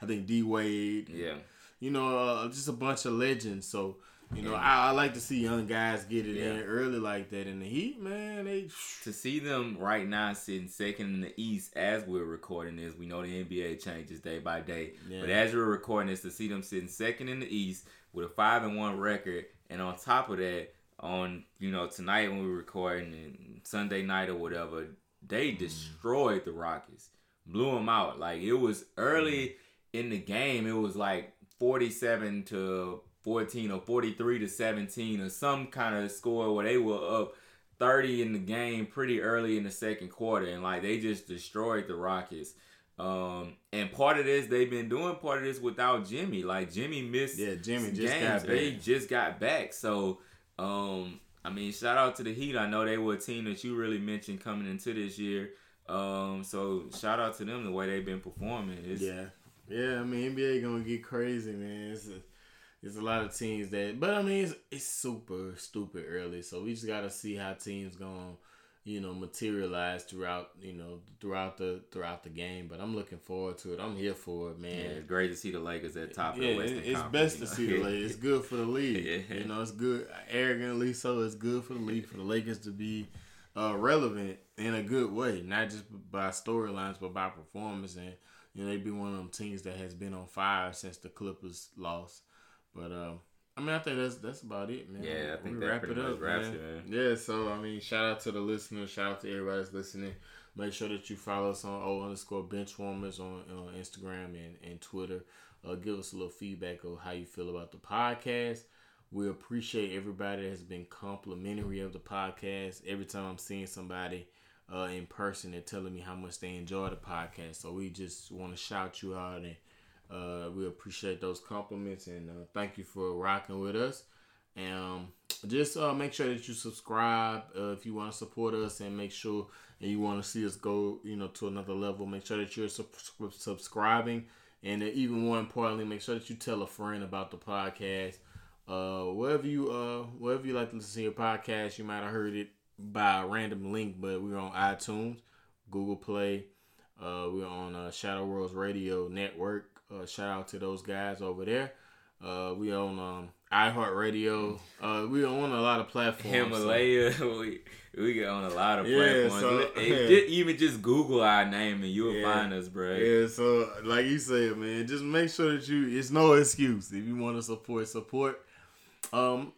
I think D Wade.
Yeah,
you know, uh, just a bunch of legends. So you know, I, I, like to see young guys get it yeah. in early like that. In the Heat, man, they
to see them right now sitting second in the East as we're recording this. We know the NBA changes day by day, yeah. but as we're recording this, to see them sitting second in the East with a five and one record, and on top of that, on you know tonight when we're recording and Sunday night or whatever, they mm. destroyed the Rockets, blew them out. Like it was early mm. in the game, it was like forty-seven to 14 or 43 to 17 or some kind of score where they were up 30 in the game pretty early in the second quarter and like they just destroyed the Rockets. Um, and part of this they've been doing part of this without Jimmy. Like Jimmy missed
yeah Jimmy just games. got
they just got back. So um, I mean shout out to the Heat. I know they were a team that you really mentioned coming into this year. Um, so shout out to them the way they've been performing.
It's, yeah, yeah. I mean NBA gonna get crazy, man. It's a, there's a lot of teams that, but I mean, it's, it's super stupid early, so we just gotta see how teams gonna, you know, materialize throughout, you know, throughout the throughout the game. But I'm looking forward to it. I'm here for it, man.
Yeah, it's great to see the Lakers at top. Yeah, of the
it's best to see the Lakers. It's good for the league. yeah. You know, it's good. Arrogantly so, it's good for the league for the Lakers to be uh, relevant in a good way, not just by storylines, but by performance. And you know, they be one of them teams that has been on fire since the Clippers lost. But um, I mean, I think that's that's about it, man.
Yeah, I think we wrap it up, man. It, man.
Yeah, so I mean, shout out to the listeners, shout out to everybody that's listening. Make sure that you follow us on O underscore benchwarmers on, on Instagram and, and Twitter. Uh, give us a little feedback of how you feel about the podcast. We appreciate everybody that has been complimentary of the podcast. Every time I'm seeing somebody uh, in person, and telling me how much they enjoy the podcast. So we just want to shout you out and uh, we appreciate those compliments and uh, thank you for rocking with us. And um, just uh, make sure that you subscribe uh, if you want to support us, and make sure and you want to see us go, you know, to another level. Make sure that you're sub- subscribing, and even more importantly, make sure that you tell a friend about the podcast. Uh, wherever you uh, wherever you like to listen to your podcast, you might have heard it by a random link, but we're on iTunes, Google Play. Uh, we're on uh, Shadow Worlds Radio Network. Uh, shout out to those guys over there. Uh, we own um, iHeartRadio. Uh, we own a lot of platforms.
Himalaya. So. we we get on a lot of yeah, platforms. So, yeah. even just Google our name and you'll yeah. find us, bro.
Yeah. So like you said, man, just make sure that you. It's no excuse if you want to support. Support. Um,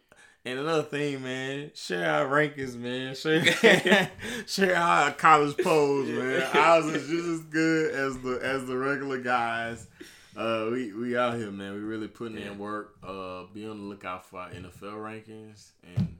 and another thing, man, share our rankings, man. Share share our college polls, man. Ours is just as good as the as the regular guys. Uh, we we out here, man. We really putting yeah. in work. Uh, be on the lookout for our NFL rankings and.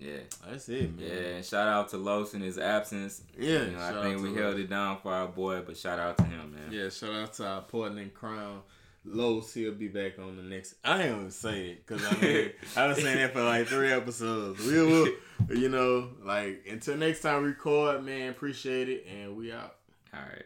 Yeah,
that's it, man.
Yeah, and shout out to Los in his absence.
Yeah,
you know, I think we held it down for our boy, but shout out to him, man.
Yeah, shout out to our partner in crime. Los, he'll be back on the next. I ain't gonna say it because I mean I've been saying that for like three episodes. We will, you know, like until next time we record, man. Appreciate it, and we out.
All right.